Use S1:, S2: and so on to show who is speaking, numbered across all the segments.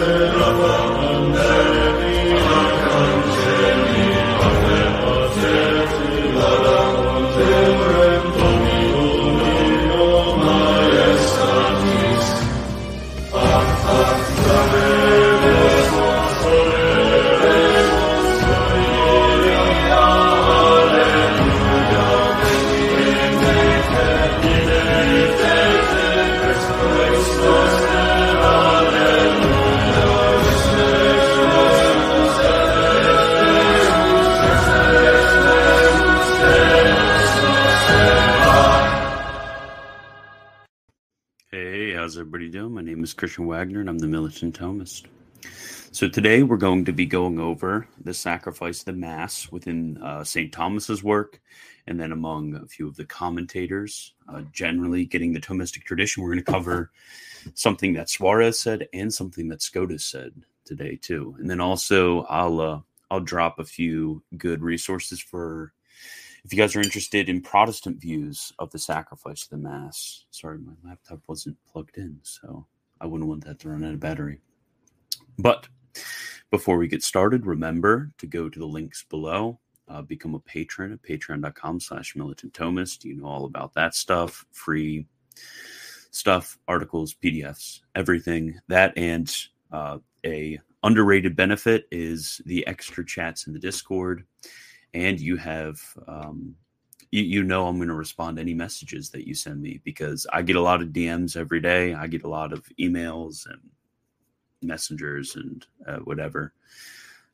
S1: Serapa Christian Wagner, and I'm the Militant Thomist. So today we're going to be going over the sacrifice of the Mass within uh, St. Thomas's work, and then among a few of the commentators, uh, generally getting the Thomistic tradition. We're going to cover something that Suarez said and something that Scotus said today too, and then also I'll uh, I'll drop a few good resources for if you guys are interested in Protestant views of the sacrifice of the Mass. Sorry, my laptop wasn't plugged in, so I wouldn't want that to run out of battery. But before we get started, remember to go to the links below. Uh, become a patron at patreon.com slash militant thomist. You know all about that stuff, free stuff, articles, PDFs, everything. That and uh, a underrated benefit is the extra chats in the Discord. And you have um, you, you know I'm going to respond to any messages that you send me because I get a lot of DMs every day. I get a lot of emails and messengers and uh, whatever.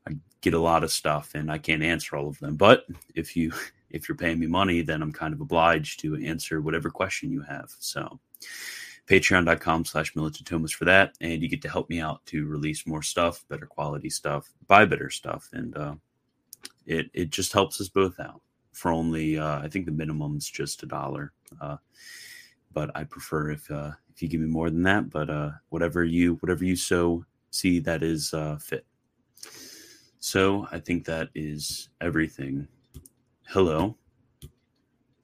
S1: I get a lot of stuff and I can't answer all of them. But if you if you're paying me money, then I'm kind of obliged to answer whatever question you have. So patreon.com slash militant Thomist for that. And you get to help me out to release more stuff, better quality stuff, buy better stuff. And uh, it, it just helps us both out for only uh, I think the minimum's just a dollar. Uh, but I prefer if uh, if you give me more than that. But uh, whatever you whatever you so see that is uh, fit. So I think that is everything. Hello,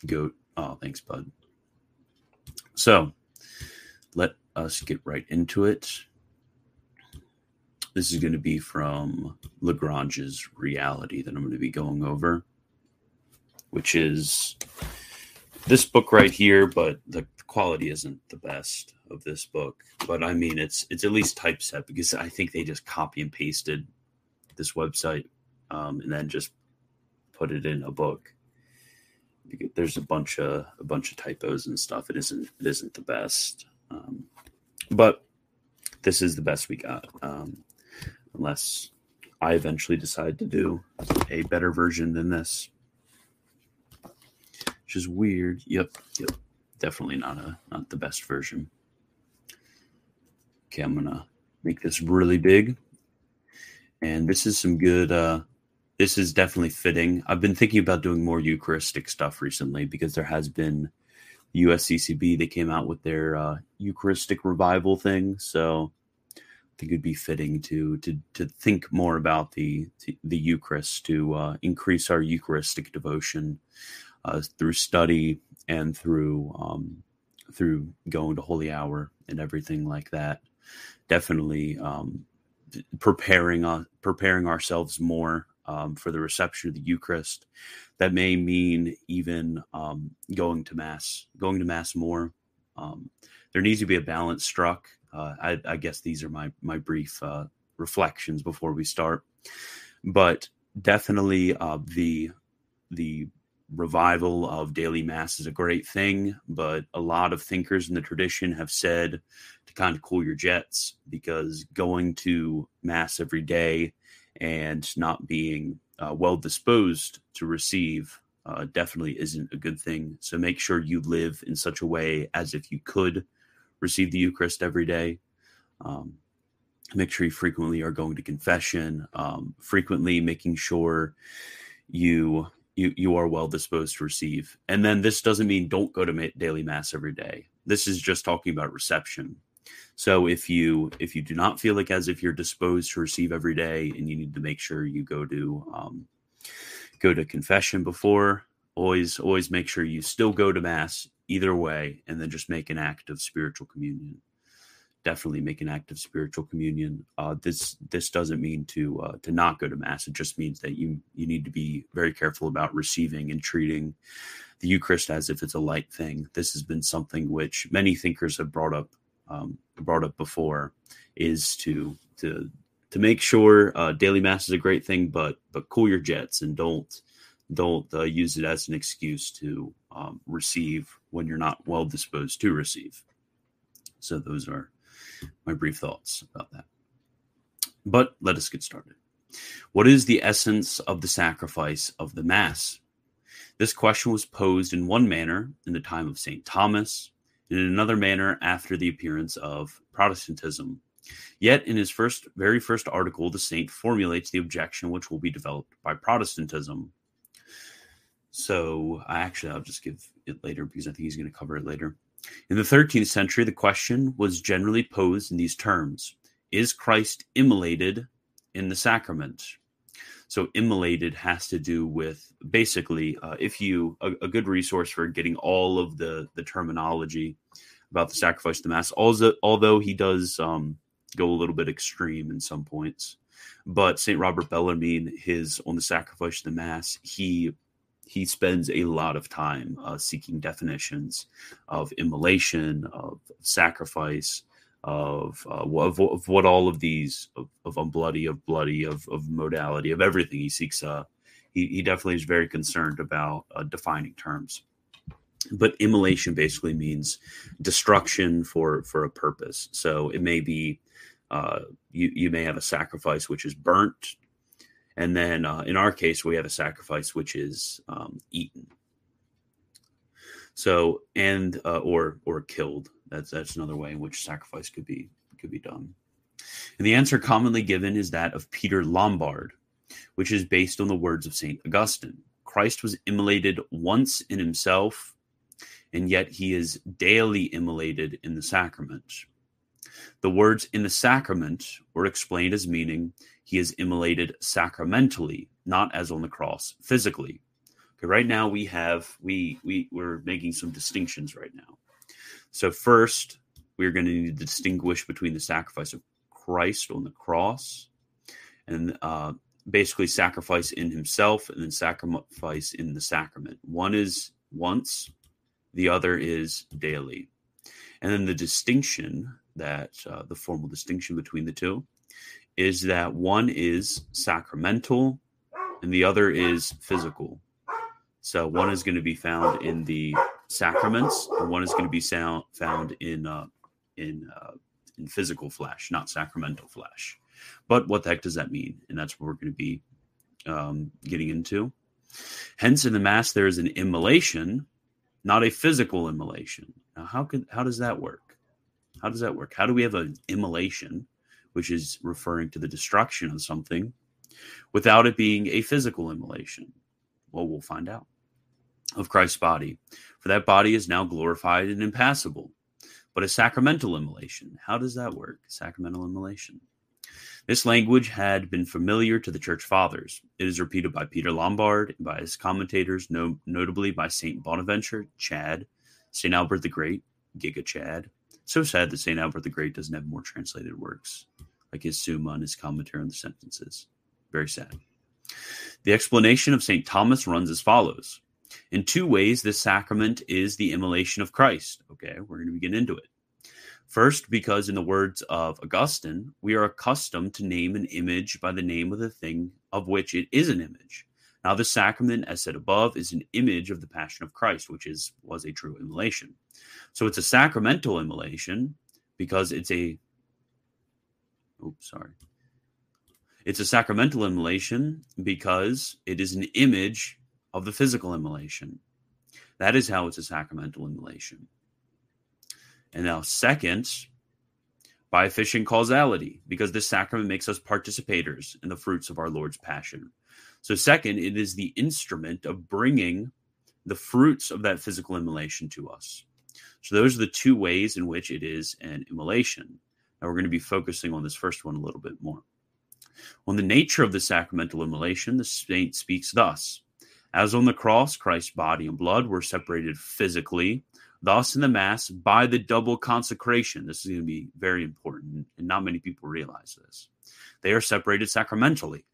S1: goat. Oh, thanks, bud. So let us get right into it. This is going to be from Lagrange's reality that I'm going to be going over which is this book right here, but the quality isn't the best of this book. But I mean, it's it's at least typeset because I think they just copy and pasted this website um, and then just put it in a book. There's a bunch of a bunch of typos and stuff. It isn't it isn't the best, um, but this is the best we got. Um, unless I eventually decide to do a better version than this which is weird. Yep, yep. Definitely not a not the best version. Okay, I'm gonna make this really big. And this is some good uh this is definitely fitting. I've been thinking about doing more Eucharistic stuff recently because there has been USCCB. They came out with their uh, Eucharistic revival thing, so I think it'd be fitting to to to think more about the the Eucharist to uh, increase our Eucharistic devotion through study and through um, through going to holy hour and everything like that. Definitely um, preparing uh, preparing ourselves more um, for the reception of the Eucharist. That may mean even um, going to mass, going to mass more. Um, there needs to be a balance struck. Uh, I, I, guess these are my my brief uh, reflections before we start, but definitely uh, the the revival of daily mass is a great thing, but a lot of thinkers in the tradition have said to kind of cool your jets because going to mass every day and not being uh, well disposed to receive uh, definitely isn't a good thing. So make sure you live in such a way as if you could receive the Eucharist every day. Um, make sure you frequently are going to confession, um, frequently making sure you you you are well disposed to receive. And then this doesn't mean don't go to daily mass every day. This is just talking about reception. So if you if you do not feel like as if you're disposed to receive every day, and you need to make sure you go to um, go to confession before, always always make sure you still go to mass either way, and then just make an act of spiritual communion. Definitely make an act of spiritual communion. Uh, this this doesn't mean to uh, to not go to mass. It just means that you you need to be very careful about receiving and treating the Eucharist as if it's a light thing. This has been something which many thinkers have brought up um, brought up before is to to to make sure uh, daily mass is a great thing, but but cool your jets and don't don't uh, use it as an excuse to um, receive when you're not well disposed to receive. So those are my brief thoughts about that. But let us get started. What is the essence of the sacrifice of the Mass? This question was posed in one manner in the time of St. Thomas, and in another manner after the appearance of Protestantism. Yet, in his first, very first article, the saint formulates the objection which will be developed by Protestantism. So, I actually, I'll just give it later because I think he's going to cover it later. In the 13th century, the question was generally posed in these terms Is Christ immolated in the sacrament? So, immolated has to do with basically, uh, if you, a, a, good resource for getting all of the, the terminology about the sacrifice of the Mass, although, although he does um, go a little bit extreme in some points. But St. Robert Bellarmine, his on the sacrifice of the Mass, he he spends a lot of time uh, seeking definitions of immolation, of sacrifice, of, uh, of, of what all of these of, of unbloody, of bloody, of, of modality, of everything. He seeks. Uh, he, he definitely is very concerned about uh, defining terms. But immolation basically means destruction for for a purpose. So it may be uh, you you may have a sacrifice which is burnt and then uh, in our case, we have a sacrifice which is um, eaten. So and uh, or or killed. That's that's another way in which sacrifice could be could be done. And the answer commonly given is that of Peter Lombard, which is based on the words of Saint Augustine. Christ was immolated once in himself, and yet he is daily immolated in the sacrament. The words in the sacrament were explained as meaning he is immolated sacramentally, not as on the cross physically. Okay, right now we have we we we're making some distinctions right now. So first, we're going to need to distinguish between the sacrifice of Christ on the cross and uh, basically sacrifice in himself and then sacrifice in the sacrament. One is once, the other is daily. And then the distinction that uh, the formal distinction between the two is that one is sacramental and the other is physical. So one is going to be found in the sacraments, and one is going to be sound, found in uh, in uh, in physical flesh, not sacramental flesh. But what the heck does that mean? And that's what we're going to be um, getting into. Hence, in the mass, there is an immolation, not a physical immolation. Now, how could how does that work? How does that work? How do we have an immolation which is referring to the destruction of something, without it being a physical immolation? Well, we'll find out. Of Christ's body, for that body is now glorified and impassible. But a sacramental immolation, how does that work? Sacramental immolation. This language had been familiar to the church fathers. It is repeated by Peter Lombard and by his commentators, no, notably by St. Bonaventure, Chad, St. Albert the Great, Giga Chad, so sad that St. Albert the Great doesn't have more translated works, like his Summa and his commentary on the sentences. Very sad. The explanation of St. Thomas runs as follows In two ways, this sacrament is the immolation of Christ. Okay, we're going to get into it. First, because in the words of Augustine, we are accustomed to name an image by the name of the thing of which it is an image. Now, the sacrament, as said above, is an image of the Passion of Christ, which is was a true immolation. So it's a sacramental immolation because it's a. Oops, sorry. It's a sacramental immolation because it is an image of the physical immolation. That is how it's a sacramental immolation. And now, second, by efficient causality, because this sacrament makes us participators in the fruits of our Lord's passion. So, second, it is the instrument of bringing the fruits of that physical immolation to us. So those are the two ways in which it is an immolation. Now we're going to be focusing on this first one a little bit more. On the nature of the sacramental immolation, the saint speaks thus As on the cross, Christ's body and blood were separated physically, thus in the Mass by the double consecration. This is going to be very important, and not many people realize this. They are separated sacramentally.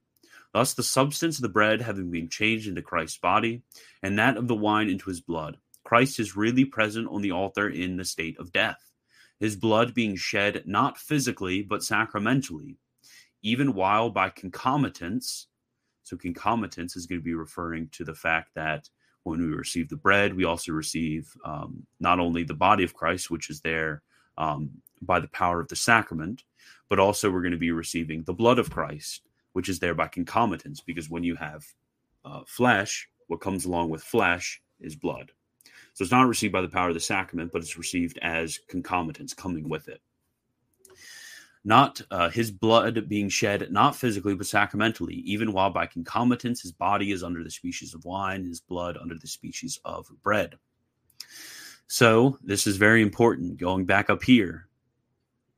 S1: Thus, the substance of the bread having been changed into Christ's body, and that of the wine into his blood, Christ is really present on the altar in the state of death, his blood being shed not physically, but sacramentally, even while by concomitance. So, concomitance is going to be referring to the fact that when we receive the bread, we also receive um, not only the body of Christ, which is there um, by the power of the sacrament, but also we're going to be receiving the blood of Christ, which is there by concomitance, because when you have uh, flesh, what comes along with flesh is blood. So it's not received by the power of the sacrament, but it's received as concomitants coming with it. Not uh, his blood being shed, not physically, but sacramentally, even while by concomitance his body is under the species of wine, his blood under the species of bread. So this is very important. Going back up here,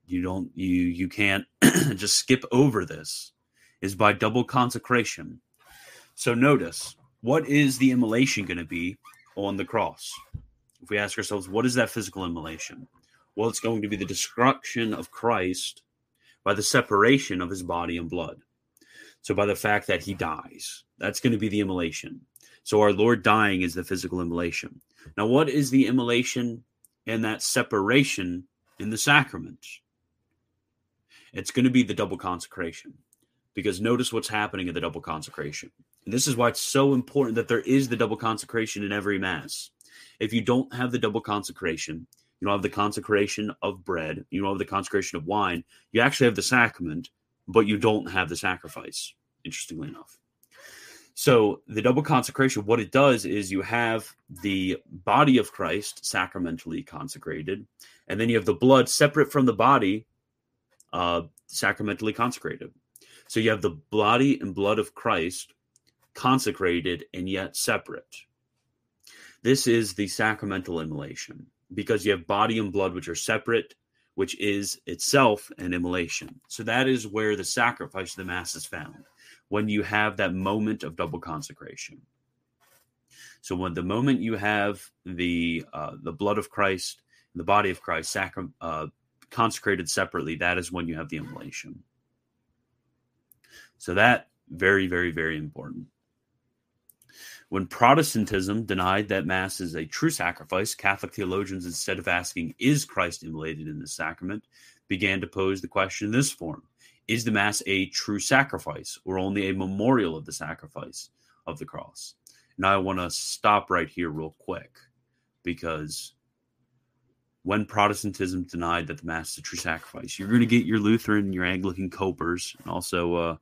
S1: you don't you you can't just skip over this. Is by double consecration. So notice what is the immolation going to be on the cross. If we ask ourselves, what is that physical immolation? Well, it's going to be the destruction of Christ by the separation of his body and blood. So, by the fact that he dies, that's going to be the immolation. So, our Lord dying is the physical immolation. Now, what is the immolation and that separation in the sacrament? It's going to be the double consecration. Because notice what's happening in the double consecration. And this is why it's so important that there is the double consecration in every Mass. If you don't have the double consecration, you don't have the consecration of bread, you don't have the consecration of wine, you actually have the sacrament, but you don't have the sacrifice, interestingly enough. So, the double consecration, what it does is you have the body of Christ sacramentally consecrated, and then you have the blood separate from the body, uh, sacramentally consecrated. So, you have the body and blood of Christ consecrated and yet separate. This is the sacramental immolation because you have body and blood which are separate, which is itself an immolation. So that is where the sacrifice of the Mass is found when you have that moment of double consecration. So when the moment you have the uh, the blood of Christ, the body of Christ, uh, consecrated separately, that is when you have the immolation. So that very, very, very important. When Protestantism denied that Mass is a true sacrifice, Catholic theologians, instead of asking, Is Christ immolated in the sacrament, began to pose the question in this form Is the Mass a true sacrifice or only a memorial of the sacrifice of the cross? Now, I want to stop right here, real quick, because when Protestantism denied that the Mass is a true sacrifice, you're going to get your Lutheran, your Anglican copers, and also uh,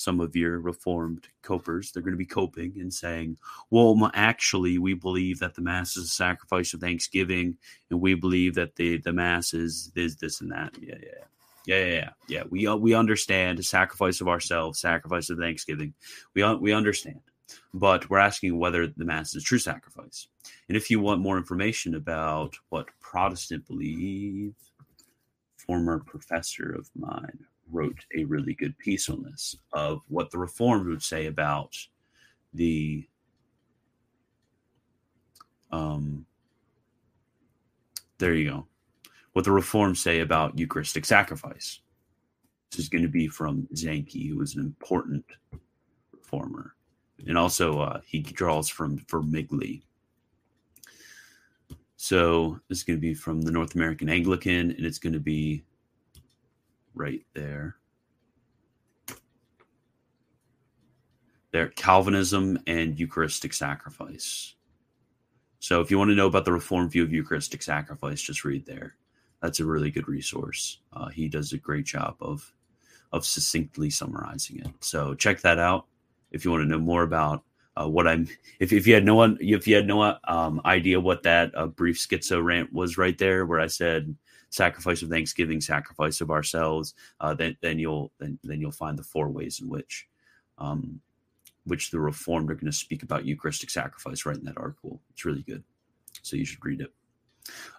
S1: some of your reformed copers. They're going to be coping and saying, well, actually, we believe that the Mass is a sacrifice of thanksgiving, and we believe that the, the Mass is this, this, and that. Yeah, yeah. Yeah, yeah, yeah. yeah. We uh, we understand the sacrifice of ourselves, sacrifice of Thanksgiving. We uh, we understand, but we're asking whether the Mass is a true sacrifice. And if you want more information about what Protestant believe, former professor of mine, wrote a really good piece on this of what the Reformed would say about the um there you go what the reformed say about eucharistic sacrifice. This is going to be from Zanchi, who was an important reformer. And also uh, he draws from Vermigli so this is going to be from the north american anglican and it's going to be right there. There, Calvinism and Eucharistic sacrifice. So, if you want to know about the Reformed view of Eucharistic sacrifice, just read there. That's a really good resource. Uh, he does a great job of of succinctly summarizing it. So, check that out if you want to know more about uh, what I'm. If, if you had no one, if you had no um, idea what that uh, brief schizo rant was right there, where I said sacrifice of thanksgiving, sacrifice of ourselves, uh, then then you'll then then you'll find the four ways in which um, which the Reformed are going to speak about Eucharistic sacrifice right in that article. It's really good, so you should read it.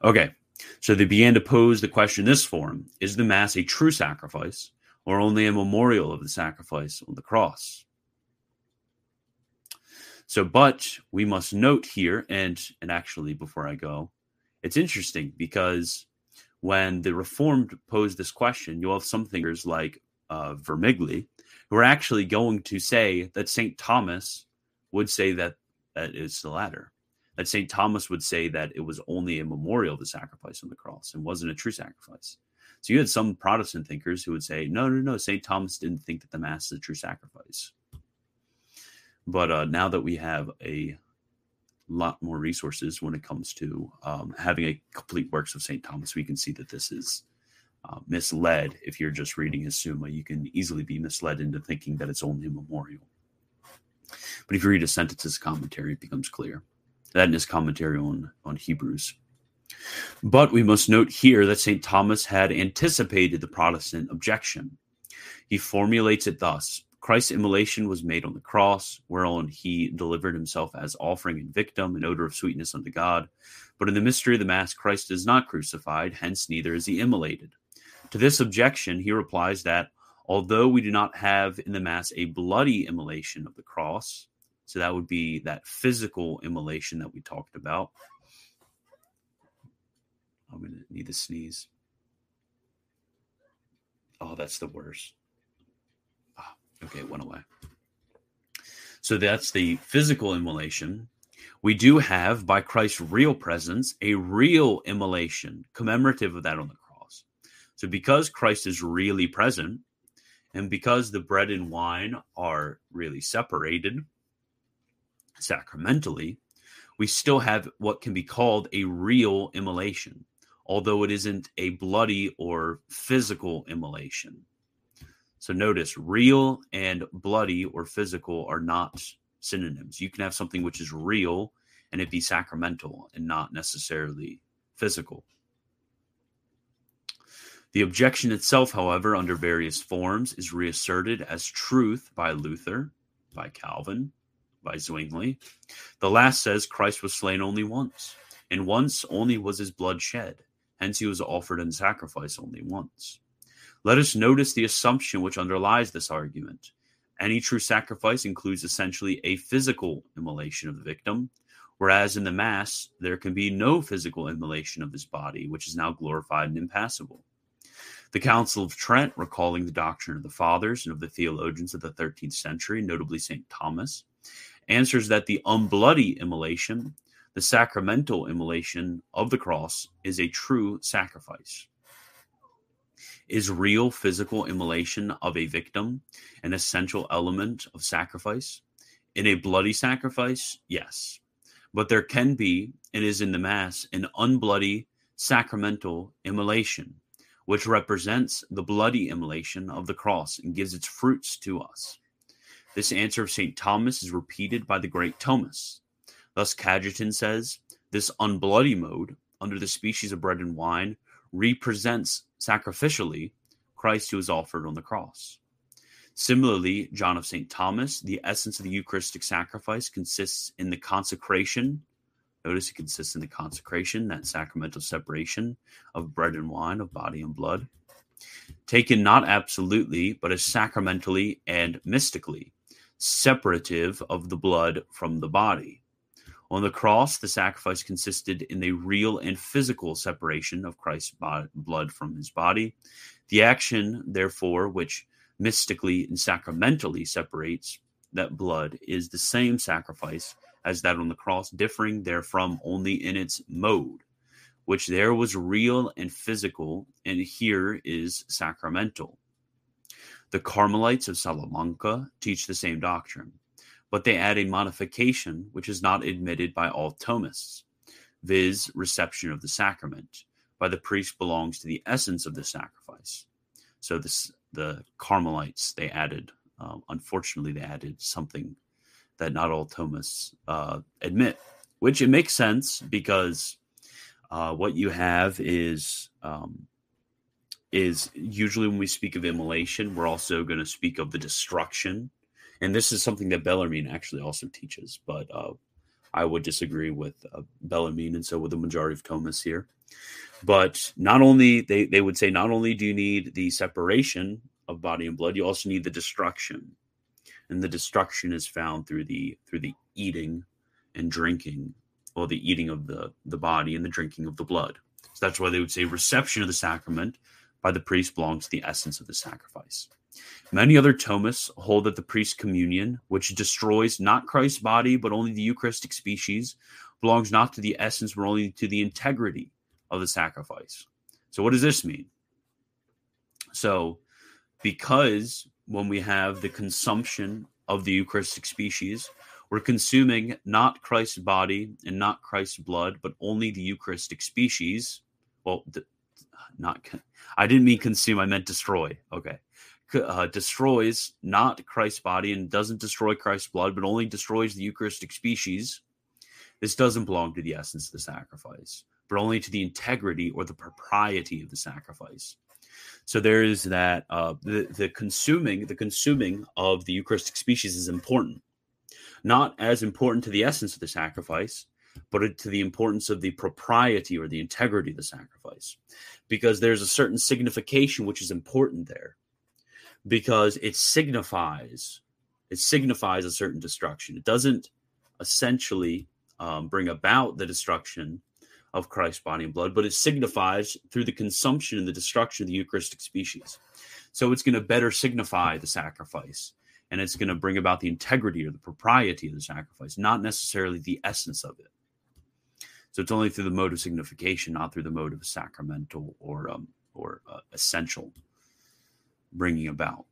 S1: Okay, so they began to pose the question this form Is the Mass a true sacrifice or only a memorial of the sacrifice on the cross? So, but we must note here, and and actually, before I go, it's interesting because when the Reformed posed this question, you'll have some thinkers like uh, Vermigli who are actually going to say that Saint Thomas would say that that is the latter. That Saint Thomas would say that it was only a memorial of the sacrifice on the cross and wasn't a true sacrifice. So you had some Protestant thinkers who would say, no, no, no, Saint Thomas didn't think that the Mass is a true sacrifice. But uh, now that we have a lot more resources when it comes to um, having a complete works of St. Thomas, we can see that this is uh, misled. If you're just reading his Summa, you can easily be misled into thinking that it's only a memorial. But if you read a sentence commentary, it becomes clear. That in his commentary on, on Hebrews. But we must note here that St. Thomas had anticipated the Protestant objection. He formulates it thus Christ's immolation was made on the cross, whereon he delivered himself as offering and victim, an odor of sweetness unto God. But in the mystery of the Mass, Christ is not crucified, hence neither is he immolated. To this objection, he replies that although we do not have in the Mass a bloody immolation of the cross, so that would be that physical immolation that we talked about. I'm going to need to sneeze. Oh, that's the worst. Okay, it went away. So that's the physical immolation. We do have, by Christ's real presence, a real immolation commemorative of that on the cross. So because Christ is really present, and because the bread and wine are really separated sacramentally, we still have what can be called a real immolation, although it isn't a bloody or physical immolation. So notice real and bloody or physical are not synonyms. You can have something which is real and it be sacramental and not necessarily physical. The objection itself, however, under various forms, is reasserted as truth by Luther, by Calvin, by Zwingli. The last says Christ was slain only once, and once only was his blood shed. Hence he was offered in sacrifice only once. Let us notice the assumption which underlies this argument. Any true sacrifice includes essentially a physical immolation of the victim, whereas in the Mass, there can be no physical immolation of his body, which is now glorified and impassible. The Council of Trent, recalling the doctrine of the Fathers and of the theologians of the 13th century, notably St. Thomas, answers that the unbloody immolation, the sacramental immolation of the cross, is a true sacrifice. Is real physical immolation of a victim an essential element of sacrifice? In a bloody sacrifice, yes. But there can be, and is in the Mass, an unbloody sacramental immolation, which represents the bloody immolation of the cross and gives its fruits to us. This answer of St. Thomas is repeated by the great Thomists. Thus, Cajetan says, This unbloody mode, under the species of bread and wine, represents sacrificially Christ who was offered on the cross. Similarly, John of St. Thomas, the essence of the Eucharistic sacrifice consists in the consecration. Notice it consists in the consecration, that sacramental separation of bread and wine, of body and blood, taken not absolutely, but as sacramentally and mystically, separative of the blood from the body. On the cross, the sacrifice consisted in a real and physical separation of Christ's blood from his body. The action, therefore, which mystically and sacramentally separates that blood is the same sacrifice as that on the cross, differing therefrom only in its mode, which there was real and physical, and here is sacramental. The Carmelites of Salamanca teach the same doctrine but they add a modification which is not admitted by all Thomists, viz., reception of the sacrament. By the priest belongs to the essence of the sacrifice. So this the Carmelites they added, um, unfortunately, they added something that not all Thomists uh, admit, which it makes sense because uh, what you have is um, is usually when we speak of immolation, we're also going to speak of the destruction and this is something that Bellarmine actually also teaches, but uh, I would disagree with uh, Bellarmine, and so would the majority of Thomists here. But not only they they would say not only do you need the separation of body and blood, you also need the destruction, and the destruction is found through the through the eating and drinking, or the eating of the the body and the drinking of the blood. So that's why they would say reception of the sacrament by the priest belongs to the essence of the sacrifice. Many other Thomists hold that the priest's communion, which destroys not Christ's body but only the Eucharistic species, belongs not to the essence but only to the integrity of the sacrifice. So, what does this mean? So, because when we have the consumption of the Eucharistic species, we're consuming not Christ's body and not Christ's blood, but only the Eucharistic species. Well, the, not I didn't mean consume. I meant destroy. Okay, uh, destroys not Christ's body and doesn't destroy Christ's blood, but only destroys the Eucharistic species. This doesn't belong to the essence of the sacrifice, but only to the integrity or the propriety of the sacrifice. So there is that uh, the the consuming the consuming of the Eucharistic species is important, not as important to the essence of the sacrifice, but to the importance of the propriety or the integrity of the sacrifice, because there's a certain signification which is important there, because it signifies it signifies a certain destruction. It doesn't essentially um, bring about the destruction of Christ's body and blood, but it signifies through the consumption and the destruction of the Eucharistic species. So it's going to better signify the sacrifice and it's going to bring about the integrity or the propriety of the sacrifice, not necessarily the essence of it. So it's only through the mode of signification, not through the mode of sacramental or um, or uh, essential bringing about.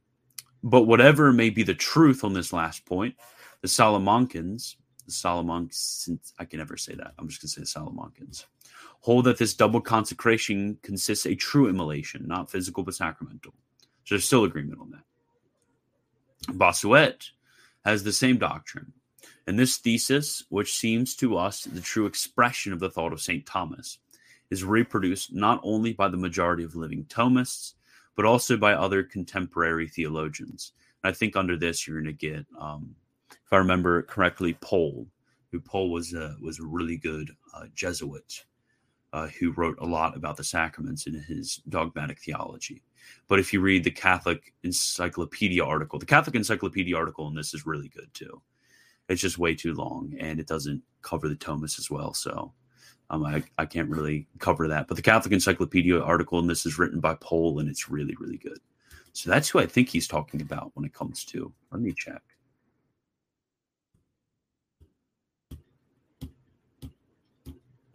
S1: But whatever may be the truth on this last point, the Salamancans, the Salamancans, I can never say that. I'm just going to say the Salamancans, hold that this double consecration consists a true immolation, not physical but sacramental. So there's still agreement on that. Bossuet has the same doctrine. And this thesis, which seems to us the true expression of the thought of St. Thomas, is reproduced not only by the majority of living Thomists, but also by other contemporary theologians. And I think under this, you're going to get, um, if I remember correctly, Pohle, who Pohle was a, was a really good uh, Jesuit uh, who wrote a lot about the sacraments in his dogmatic theology. But if you read the Catholic Encyclopedia article, the Catholic Encyclopedia article on this is really good too it's just way too long and it doesn't cover the Thomists as well. So um, I, I can't really cover that. But the Catholic Encyclopedia article, and this is written by Pohle, and it's really, really good. So that's who I think he's talking about when it comes to. Let me check.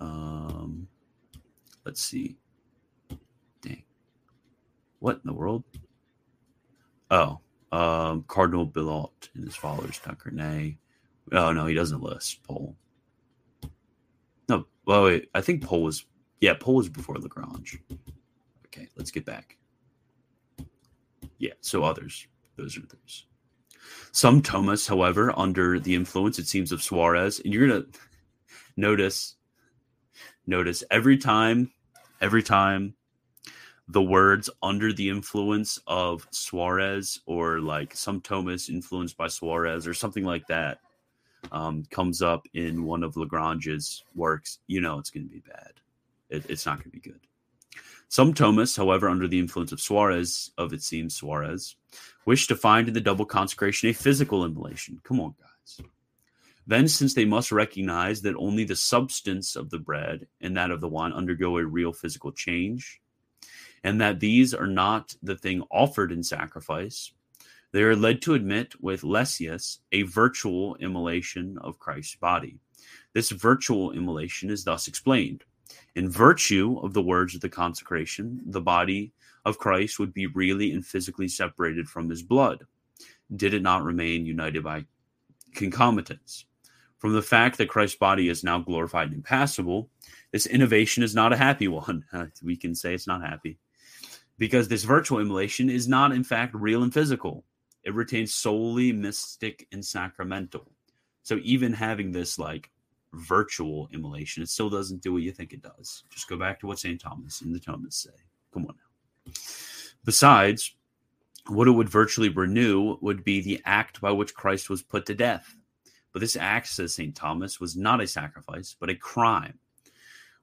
S1: Um, let's see. Dang. What in the world? Oh, um, Cardinal Billot and his followers, Tanquerey, Oh no, he doesn't list Pohle. Well, wait. I think Pohle was yeah, Pohle was before Lagrange. Okay, let's get back. Yeah, so others. Those are those. Some Thomists, however, under the influence, it seems, of Suarez, and you're gonna notice notice every time, every time the words under the influence of Suarez or like some Thomas influenced by Suarez or something like that um, comes up in one of Lagrange's works, you know it's going to be bad. It, it's not going to be good. Some Thomists, however, under the influence of Suarez, of it seems Suarez, wish to find in the double consecration a physical immolation. Come on, guys. Then, since they must recognize that only the substance of the bread and that of the wine undergo a real physical change, and that these are not the thing offered in sacrifice, they are led to admit with Lessius a virtual immolation of Christ's body. This virtual immolation is thus explained. In virtue of the words of the consecration, the body of Christ would be really and physically separated from his blood, did it not remain united by concomitance. From the fact that Christ's body is now glorified and impassible, this innovation is not a happy one. we can say it's not happy because this virtual immolation is not, in fact, real and physical it retains solely mystic and sacramental. So even having this like virtual immolation, it still doesn't do what you think it does. Just go back to what St. Thomas and the Thomists say. Come on now. Besides, what it would virtually renew would be the act by which Christ was put to death. But this act, says St. Thomas, was not a sacrifice, but a crime,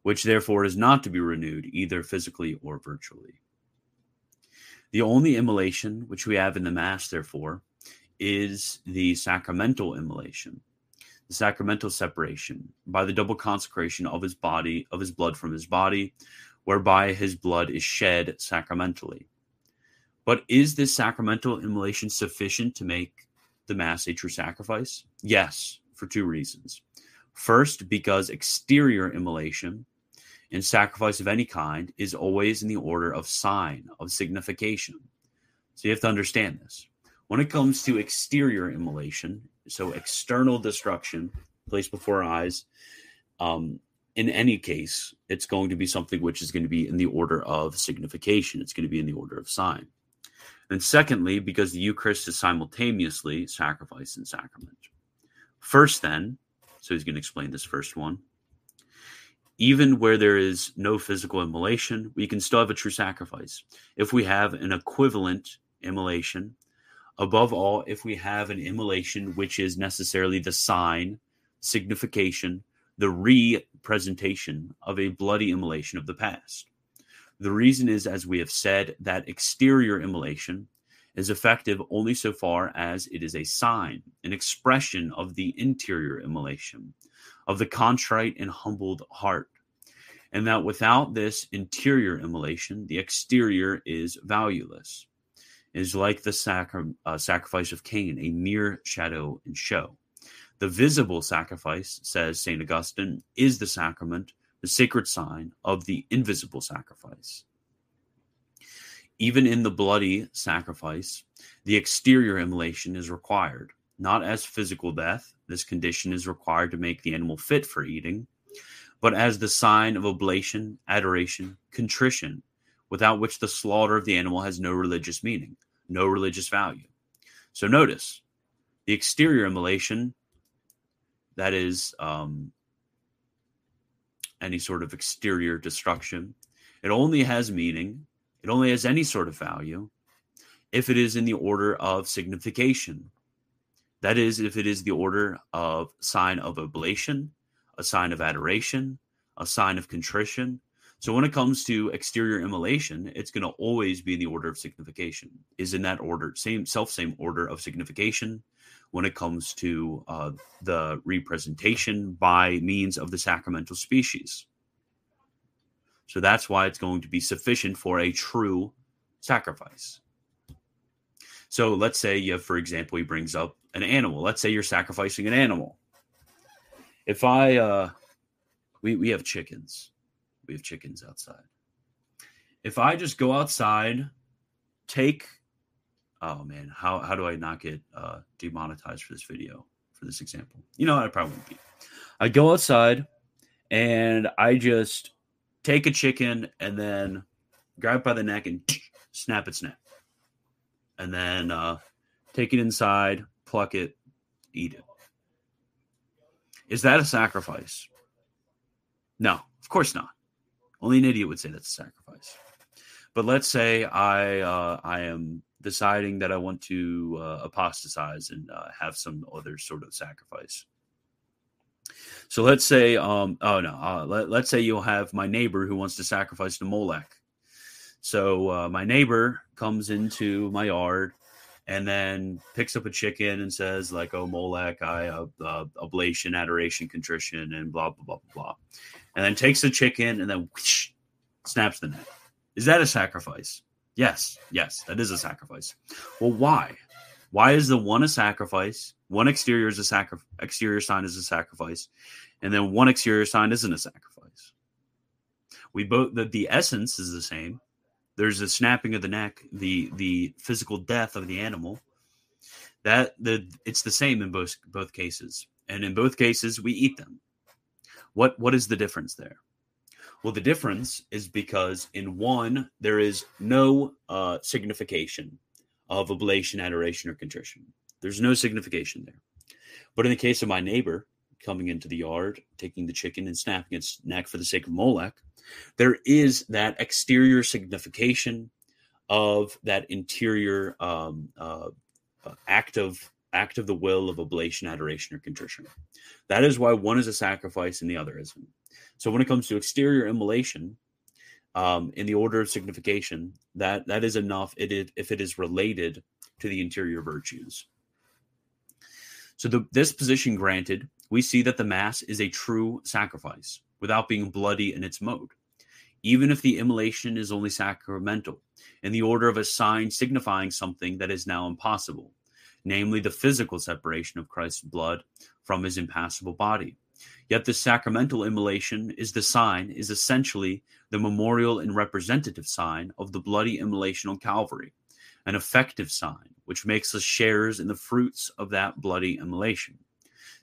S1: which therefore is not to be renewed either physically or virtually. The only immolation which we have in the Mass, therefore, is the sacramental immolation, the sacramental separation by the double consecration of his body, of his blood from his body, whereby his blood is shed sacramentally. But is this sacramental immolation sufficient to make the Mass a true sacrifice? Yes, for two reasons. First, because exterior immolation in sacrifice of any kind is always in the order of sign, of signification. So you have to understand this. When it comes to exterior immolation, so external destruction placed before our eyes, um, in any case, it's going to be something which is going to be in the order of signification. It's going to be in the order of sign. And secondly, because the Eucharist is simultaneously sacrifice and sacrament. First, then, so he's going to explain this first one. Even where there is no physical immolation, we can still have a true sacrifice. If we have an equivalent immolation, above all, if we have an immolation which is necessarily the sign, signification, the representation of a bloody immolation of the past. The reason is, as we have said, that exterior immolation is effective only so far as it is a sign, an expression of the interior immolation, of the contrite and humbled heart. And that without this interior immolation, the exterior is valueless. It is like the sacri- uh, sacrifice of Cain, a mere shadow and show. The visible sacrifice, says St. Augustine, is the sacrament the sacred sign of the invisible sacrifice. Even in the bloody sacrifice, the exterior immolation is required, not as physical death. This condition is required to make the animal fit for eating, but as the sign of oblation, adoration, contrition, without which the slaughter of the animal has no religious meaning, no religious value. So notice the exterior immolation, that is um, any sort of exterior destruction. It only has meaning, it only has any sort of value if it is in the order of signification. That is, if it is the order of sign of oblation, a sign of adoration, a sign of contrition. So when it comes to exterior immolation, it's going to always be in the order of signification. Is in that order, same self same order of signification when it comes to uh, the representation by means of the sacramental species. So that's why it's going to be sufficient for a true sacrifice. So let's say you have, for example, he brings up an animal. Let's say you're sacrificing an animal. If I, uh, we, we have chickens, we have chickens outside. If I just go outside, take oh man, how how do I not get uh, demonetized for this video for this example? You know, I probably won't be. I go outside and I just take a chicken and then grab it by the neck and snap its neck, and then uh, take it inside, pluck it, eat it. Is that a sacrifice? No, of course not. Only an idiot would say that's a sacrifice. But let's say I uh, I am deciding that I want to uh, apostatize and uh, have some other sort of sacrifice. So let's say, um, oh no, uh, let, let's say you'll have my neighbor who wants to sacrifice to Molech. So uh, my neighbor comes into my yard and then picks up a chicken and says like, "Oh Molech, I uh, uh, oblation, adoration, contrition, and blah blah blah blah blah," and then takes the chicken and then whoosh, snaps the neck. Is that a sacrifice? Yes, yes, that is a sacrifice. Well, why? Why is the one a sacrifice? One exterior is a sacrifice. Exterior sign is a sacrifice, and then one exterior sign isn't a sacrifice. We both the, the essence is the same. There's a snapping of the neck, the the physical death of the animal. That the it's the same in both both cases, and in both cases we eat them. What what is the difference there? Well, the difference is because in one, there is no uh, signification of oblation, adoration, or contrition. There's no signification there. But in the case of my neighbor coming into the yard, taking the chicken and snapping its neck for the sake of Molech, there is that exterior signification of that interior um, uh, uh, act of act of the will of oblation, adoration, or contrition. That is why one is a sacrifice and the other isn't. So when it comes to exterior immolation, um, in the order of signification, that that is enough. It is, if it is related to the interior virtues. So the, this position granted, we see that the mass is a true sacrifice without being bloody in its mode, even if the immolation is only sacramental, in the order of a sign signifying something that is now impossible, namely the physical separation of Christ's blood from his impassible body. Yet the sacramental immolation is the sign, is essentially the memorial and representative sign of the bloody immolation on Calvary, an effective sign which makes us sharers in the fruits of that bloody immolation,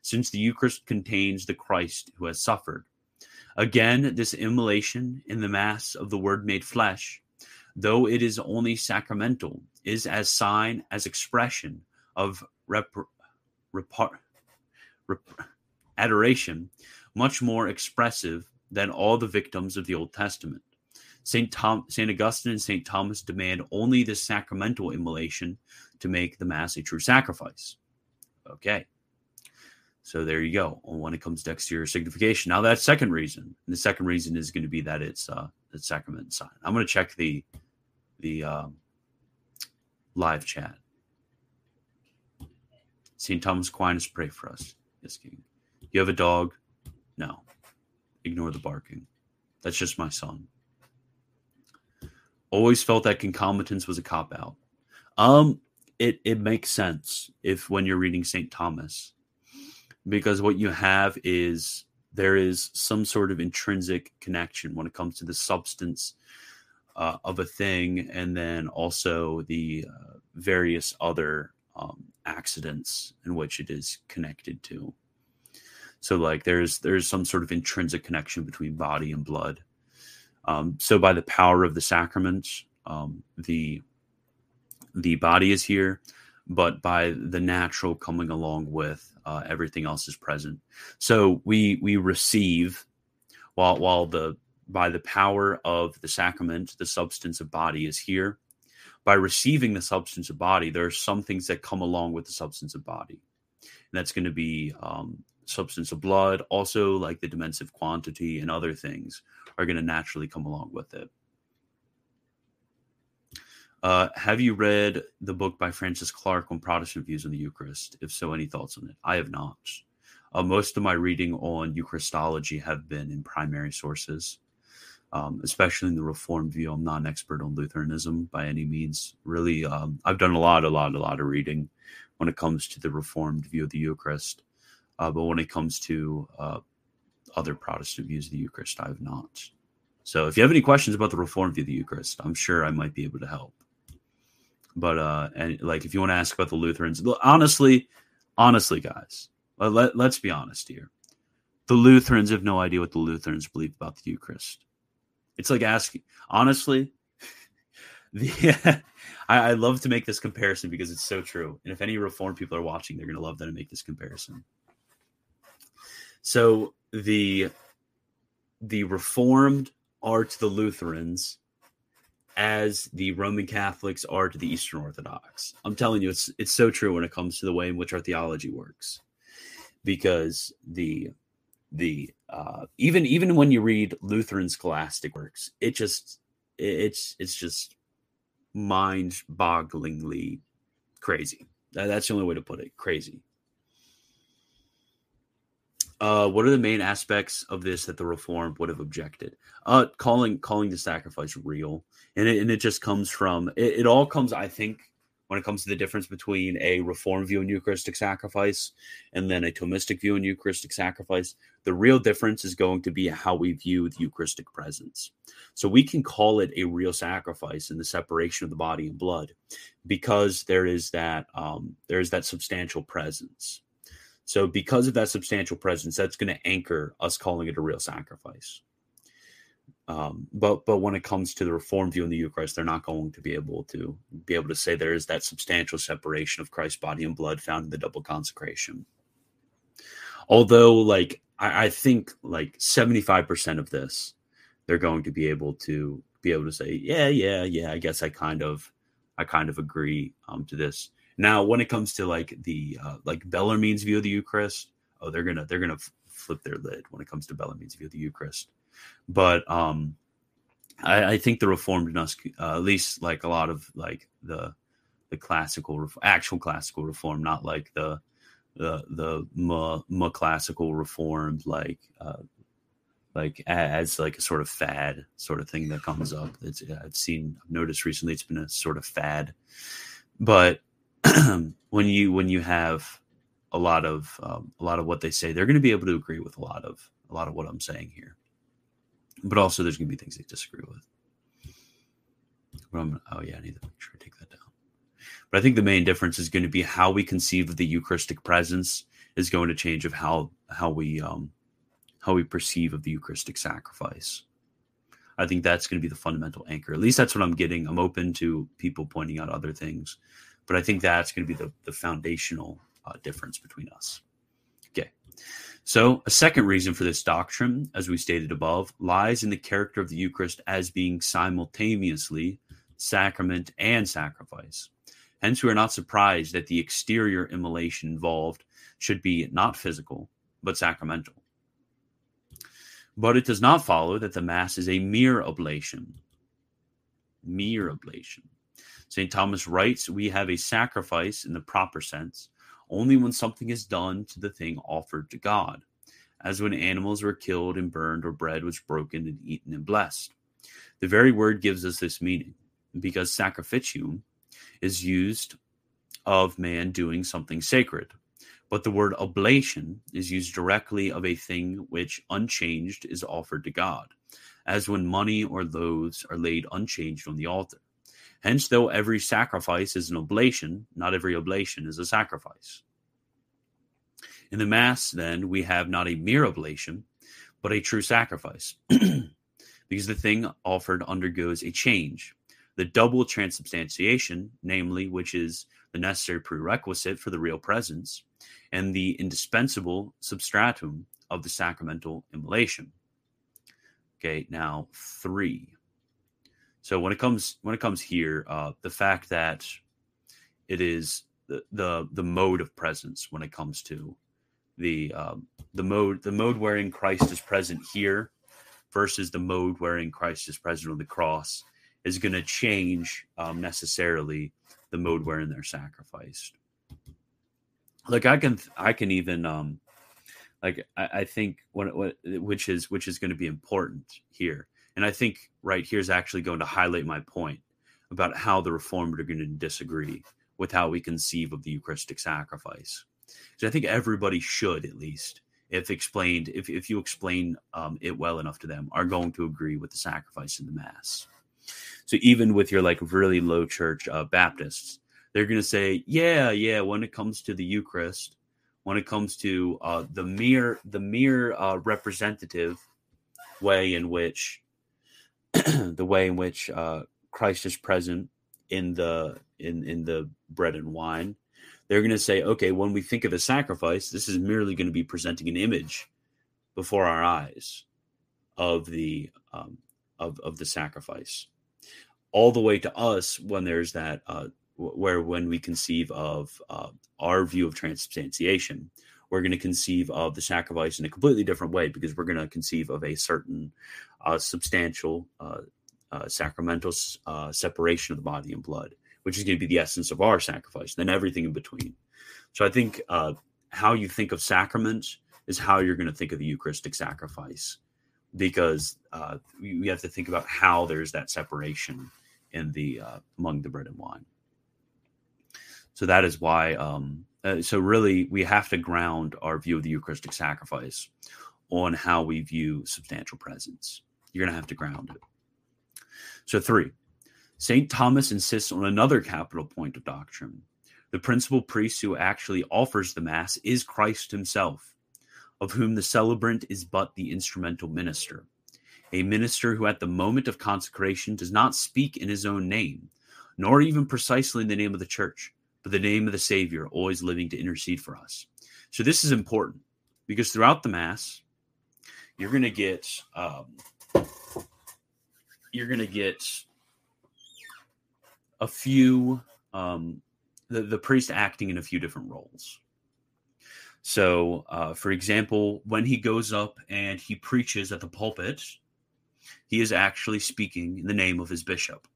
S1: since the Eucharist contains the Christ who has suffered. Again, this immolation in the Mass of the Word made flesh, though it is only sacramental, is as sign, as expression of rep- rep- rep- adoration, much more expressive than all the victims of the Old Testament. Saint Tom, Saint Augustine and Saint Thomas demand only the sacramental immolation to make the mass a true sacrifice. Okay, so there you go. When it comes to exterior signification, now that second reason, the second reason is going to be that it's uh, the sacrament sign. I'm going to check the the um, live chat. Saint Thomas Aquinas, pray for us. Yes, King. You have a dog? No. Ignore the barking. That's just my son. Always felt that concomitance was a cop out. Um, it it makes sense if when you're reading St. Thomas, because what you have is there is some sort of intrinsic connection when it comes to the substance uh, of a thing, and then also the uh, various other um, accidents in which it is connected to. So like there's there's some sort of intrinsic connection between body and blood. Um, so by the power of the sacraments, um, the the body is here, but by the natural coming along with uh, everything else is present. So we we receive while while the by the power of the sacrament, the substance of body is here. By receiving the substance of body, there are some things that come along with the substance of body. And that's going to be um, substance of blood, also like the dimensive quantity and other things are going to naturally come along with it. Uh, have you read the book by Francis Clark on Protestant views on the Eucharist? If so, any thoughts on it? I have not. Uh, most of my reading on Eucharistology have been in primary sources, um, especially in the Reformed view. I'm not an expert on Lutheranism by any means. Really, um, I've done a lot, a lot, a lot of reading when it comes to the Reformed view of the Eucharist. Uh, but when it comes to uh, other Protestant views of the Eucharist, I have not. So if you have any questions about the Reformed view of the Eucharist, I'm sure I might be able to help. But uh, and like if you want to ask about the Lutherans, honestly, honestly, guys, let, let's be honest here. The Lutherans have no idea what the Lutherans believe about the Eucharist. It's like asking, honestly, the, I, I love to make this comparison because it's so true. And if any Reformed people are watching, they're going to love that I make this comparison. So the the Reformed are to the Lutherans as the Roman Catholics are to the Eastern Orthodox. I'm telling you, it's it's so true when it comes to the way in which our theology works, because the the uh, even even when you read Lutheran scholastic works, it just it's it's just mind-bogglingly crazy. That's the only way to put it. Crazy. Uh, what are the main aspects of this that the reform would have objected? Uh, calling calling the sacrifice real, and it, and it just comes from it, it all comes. I think when it comes to the difference between a reform view on Eucharistic sacrifice and then a Thomistic view on Eucharistic sacrifice, the real difference is going to be how we view the Eucharistic presence. So we can call it a real sacrifice in the separation of the body and blood because there is that um, there is that substantial presence. So, because of that substantial presence, that's going to anchor us calling it a real sacrifice. Um, but but when it comes to the reform view in the Eucharist, they're not going to be able to be able to say there is that substantial separation of Christ's body and blood found in the double consecration. Although, like I, I think, like seventy five percent of this, they're going to be able to be able to say, yeah, yeah, yeah. I guess I kind of, I kind of agree um, to this Now, when it comes to like the uh, like Bellarmine's view of the Eucharist, oh, they're gonna they're gonna flip their lid when it comes to Bellarmine's view of the Eucharist. But um, I, I think the Reformed uh, at least like a lot of like the the classical actual classical reform, not like the the the more, more classical reformed like uh, like as like a sort of fad sort of thing that comes up. It's I've seen I've noticed recently it's been a sort of fad, but when you when you have a lot of um, a lot of what they say, they're going to be able to agree with a lot of a lot of what I'm saying here. But also, there's going to be things they disagree with. But I'm, oh yeah, I need to make sure I take that down. But I think the main difference is going to be how we conceive of the Eucharistic presence is going to change of how how we um, how we perceive of the Eucharistic sacrifice. I think that's going to be the fundamental anchor. At least that's what I'm getting. I'm open to people pointing out other things, but I think that's going to be the, the foundational uh, difference between us. Okay. So, a second reason for this doctrine, as we stated above, lies in the character of the Eucharist as being simultaneously sacrament and sacrifice. Hence, we are not surprised that the exterior immolation involved should be not physical, but sacramental. But it does not follow that the Mass is a mere oblation. Mere oblation. St. Thomas writes, We have a sacrifice in the proper sense only when something is done to the thing offered to God, as when animals were killed and burned or bread was broken and eaten and blessed. The very word gives us this meaning because sacrificium is used of man doing something sacred. But the word oblation is used directly of a thing which unchanged is offered to God, as when money or loaves are laid unchanged on the altar. Hence, though every sacrifice is an oblation, not every oblation is a sacrifice. In the Mass, then, we have not a mere oblation, but a true sacrifice, because the thing offered undergoes a change, the double transubstantiation, namely, which is the necessary prerequisite for the real presence, and the indispensable substratum of the sacramental immolation. Okay, now three. So when it comes when it comes here, uh, the fact that it is the, the the mode of presence when it comes to the um, the mode the mode wherein Christ is present here versus the mode wherein Christ is present on the cross is going to change um, necessarily the mode wherein they're sacrificed. Like I can, I can even, um, like I, I think what, what, which is which is going to be important here, and I think right here is actually going to highlight my point about how the Reformed are going to disagree with how we conceive of the Eucharistic sacrifice. Because I think everybody should at least, if explained, if if you explain um, it well enough to them, are going to agree with the sacrifice in the Mass. So even with your like really low church uh, Baptists, they're going to say, yeah, yeah. When it comes to the Eucharist, when it comes to uh, the mere the mere uh, representative way in which the way in which uh, Christ is present in the in in the bread and wine, they're going to say, okay, when we think of a sacrifice, this is merely going to be presenting an image before our eyes of the um, of of the sacrifice. All the way to us when there's that uh, where when we conceive of uh, our view of transubstantiation we're going to conceive of the sacrifice in a completely different way because we're going to conceive of a certain uh, substantial uh, uh, sacramental uh, separation of the body and blood which is going to be the essence of our sacrifice then everything in between so i think how you think of sacraments is how you're going to think of the eucharistic sacrifice because uh, we have to think about how there's that separation in the uh, among the bread and wine. So that is why. Um, uh, so really, we have to ground our view of the Eucharistic sacrifice on how we view substantial presence. You're going to have to ground it. So three, Saint Thomas insists on another capital point of doctrine. The principal priest who actually offers the Mass is Christ Himself of whom the celebrant is but the instrumental minister. A minister who, at the moment of consecration, does not speak in his own name, nor even precisely in the name of the church, but the name of the Savior, always living to intercede for us. So, this is important because throughout the Mass, you're going to get um, you're going to get a few um, the, the priest acting in a few different roles. So, uh, for example, when he goes up and he preaches at the pulpit, he is actually speaking in the name of his bishop.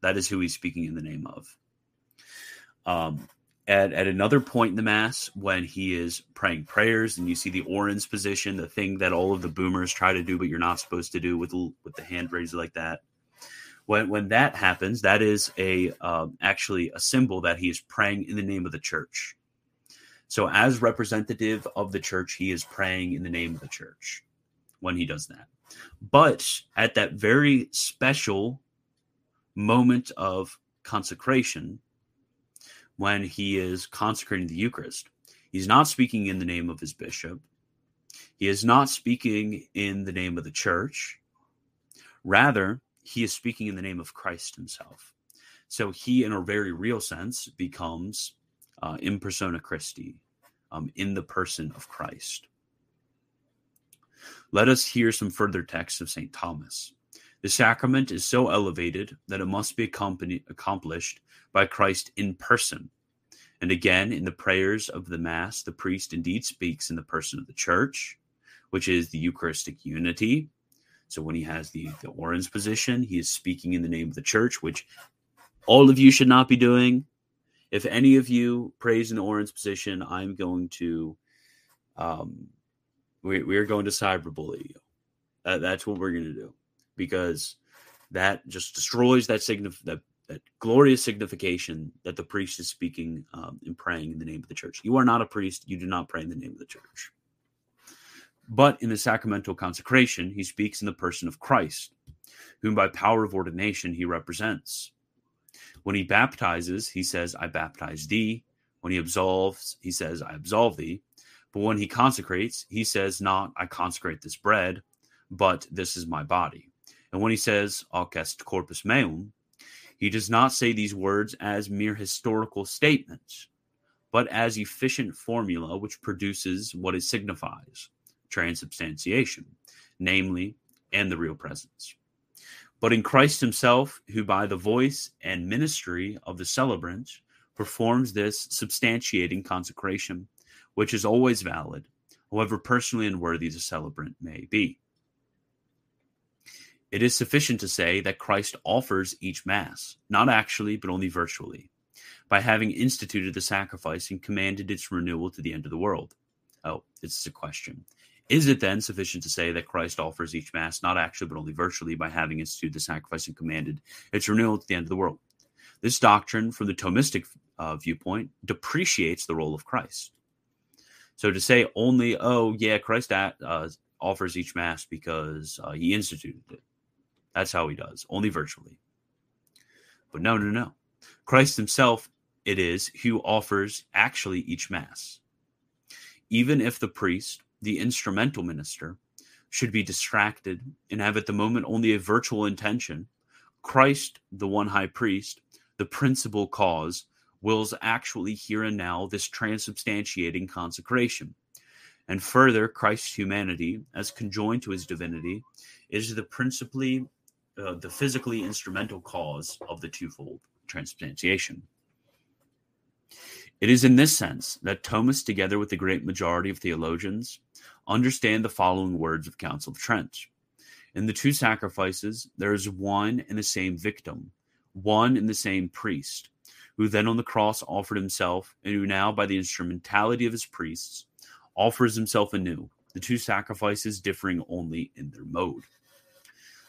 S1: That is who he's speaking in the name of. Um, at, at another point in the mass, when he is praying prayers, and you see the Orans position, the thing that all of the boomers try to do, but you're not supposed to do with with the hand raised like that. When when that happens, that is a um, actually a symbol that he is praying in the name of the church. So, as representative of the church, he is praying in the name of the church when he does that. But at that very special moment of consecration, when he is consecrating the Eucharist, he's not speaking in the name of his bishop. He is not speaking in the name of the church. Rather, he is speaking in the name of Christ himself. So he, in a very real sense, becomes uh, in persona Christi, um, in the person of Christ. Let us hear some further texts of St. Thomas. The sacrament is so elevated that it must be accomplished by Christ in person. And again, in the prayers of the Mass, the priest indeed speaks in the person of the church, which is the Eucharistic unity. So when he has the, the Orans position, he is speaking in the name of the church, which all of you should not be doing. If any of you praise in Orans position, I'm going to um, we, we're going to cyberbully you. Uh, that's what we're going to do because that just destroys that signif- that that glorious signification that the priest is speaking um, and praying in the name of the church. You are not a priest. You do not pray in the name of the church. But in the sacramental consecration, he speaks in the person of Christ, whom by power of ordination he represents. When he baptizes, he says, I baptize thee. When he absolves, he says, I absolve thee. But when he consecrates, he says not, I consecrate this bread, but this is my body. And when he says, Hoc est corpus meum, he does not say these words as mere historical statements, but as efficient formula which produces what it signifies transubstantiation, namely, and the real presence. But in Christ himself, who by the voice and ministry of the celebrant performs this substantiating consecration, which is always valid, however personally unworthy the celebrant may be. It is sufficient to say that Christ offers each Mass, not actually, but only virtually, by having instituted the sacrifice and commanded its renewal to the end of the world. Oh, this is a question. Is it then sufficient to say that Christ offers each Mass, not actually, but only virtually, by having instituted the sacrifice and commanded its renewal to the end of the world? This doctrine, from the Thomistic uh, viewpoint, depreciates the role of Christ. So to say only, oh yeah, Christ uh, offers each mass because uh, he instituted it. That's how he does, only virtually. But no, no, no. Christ himself, it is who offers actually each mass. Even if the priest, the instrumental minister, should be distracted and have at the moment only a virtual intention, Christ, the one high priest, the principal cause, wills actually here and now this transubstantiating consecration. And further, Christ's humanity, as conjoined to his divinity, is the principally uh, the physically instrumental cause of the twofold transubstantiation. It is in this sense that Thomas, together with the great majority of theologians, understand the following words of Council of Trent. In the two sacrifices, there is one and the same victim, one and the same priest, who then on the cross offered himself, and who now, by the instrumentality of his priests, offers himself anew, the two sacrifices differing only in their mode.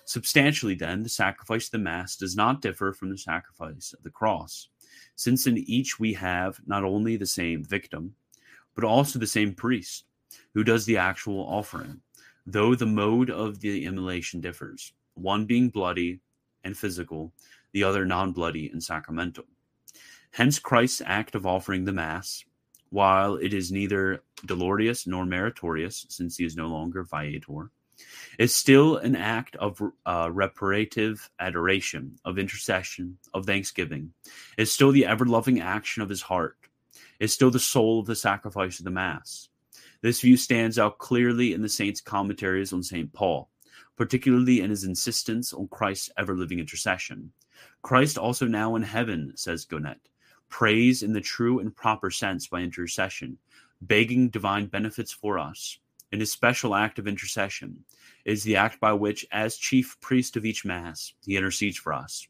S1: Substantially, then, the sacrifice of the Mass does not differ from the sacrifice of the cross, since in each we have not only the same victim, but also the same priest who does the actual offering, though the mode of the immolation differs, one being bloody and physical, the other non bloody and sacramental. Hence, Christ's act of offering the Mass, while it is neither dolorous nor meritorious, since he is no longer viator, is still an act of uh, reparative adoration, of intercession, of thanksgiving. Is still the ever loving action of his heart. Is still the soul of the sacrifice of the Mass. This view stands out clearly in the saints' commentaries on St. Paul, particularly in his insistence on Christ's ever living intercession. Christ also now in heaven, says Gonet, prays in the true and proper sense by intercession, begging divine benefits for us. In his special act of intercession is the act by which, as chief priest of each Mass, he intercedes for us.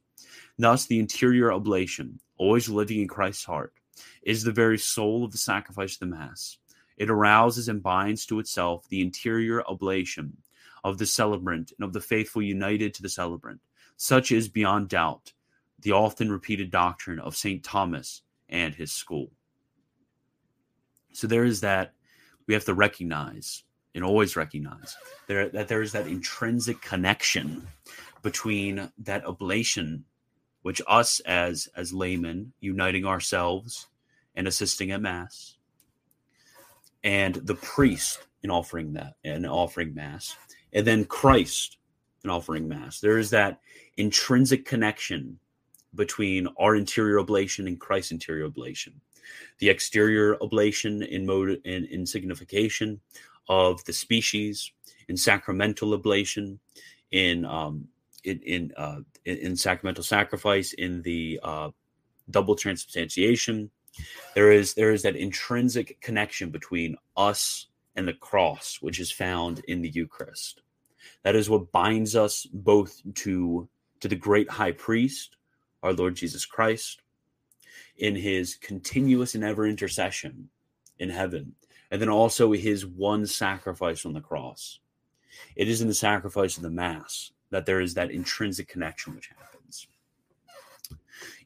S1: Thus, the interior oblation, always living in Christ's heart, is the very soul of the sacrifice of the Mass. It arouses and binds to itself the interior oblation of the celebrant and of the faithful united to the celebrant. Such is beyond doubt the often repeated doctrine of St. Thomas and his school. So there is that we have to recognize and always recognize there, that there is that intrinsic connection between that oblation, which us as as laymen uniting ourselves and assisting at mass, and the priest in offering that and offering mass, and then Christ in offering mass. There is that intrinsic connection between our interior oblation and Christ's interior oblation. The exterior oblation in mode in, in signification of the species, in sacramental oblation, in um, in in, uh, in, in sacramental sacrifice, in the uh, double transubstantiation. There is there is that intrinsic connection between us and the cross, which is found in the Eucharist. That is what binds us both to to the great high priest our Lord Jesus Christ, in his continuous and ever intercession in heaven, and then also his one sacrifice on the cross. It is in the sacrifice of the Mass that there is that intrinsic connection which happens.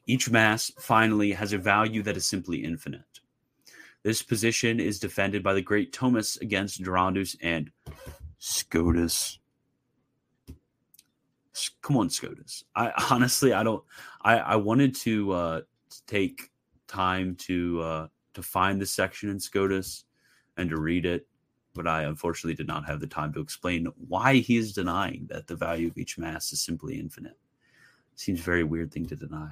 S1: Each Mass finally has a value that is simply infinite. This position is defended by the great Thomas against Durandus and Scotus come on scotus i honestly i don't i i wanted to uh take time to uh to find the section in scotus and to read it but i unfortunately did not have the time to explain why he is denying that the value of each mass is simply infinite seems very weird thing to deny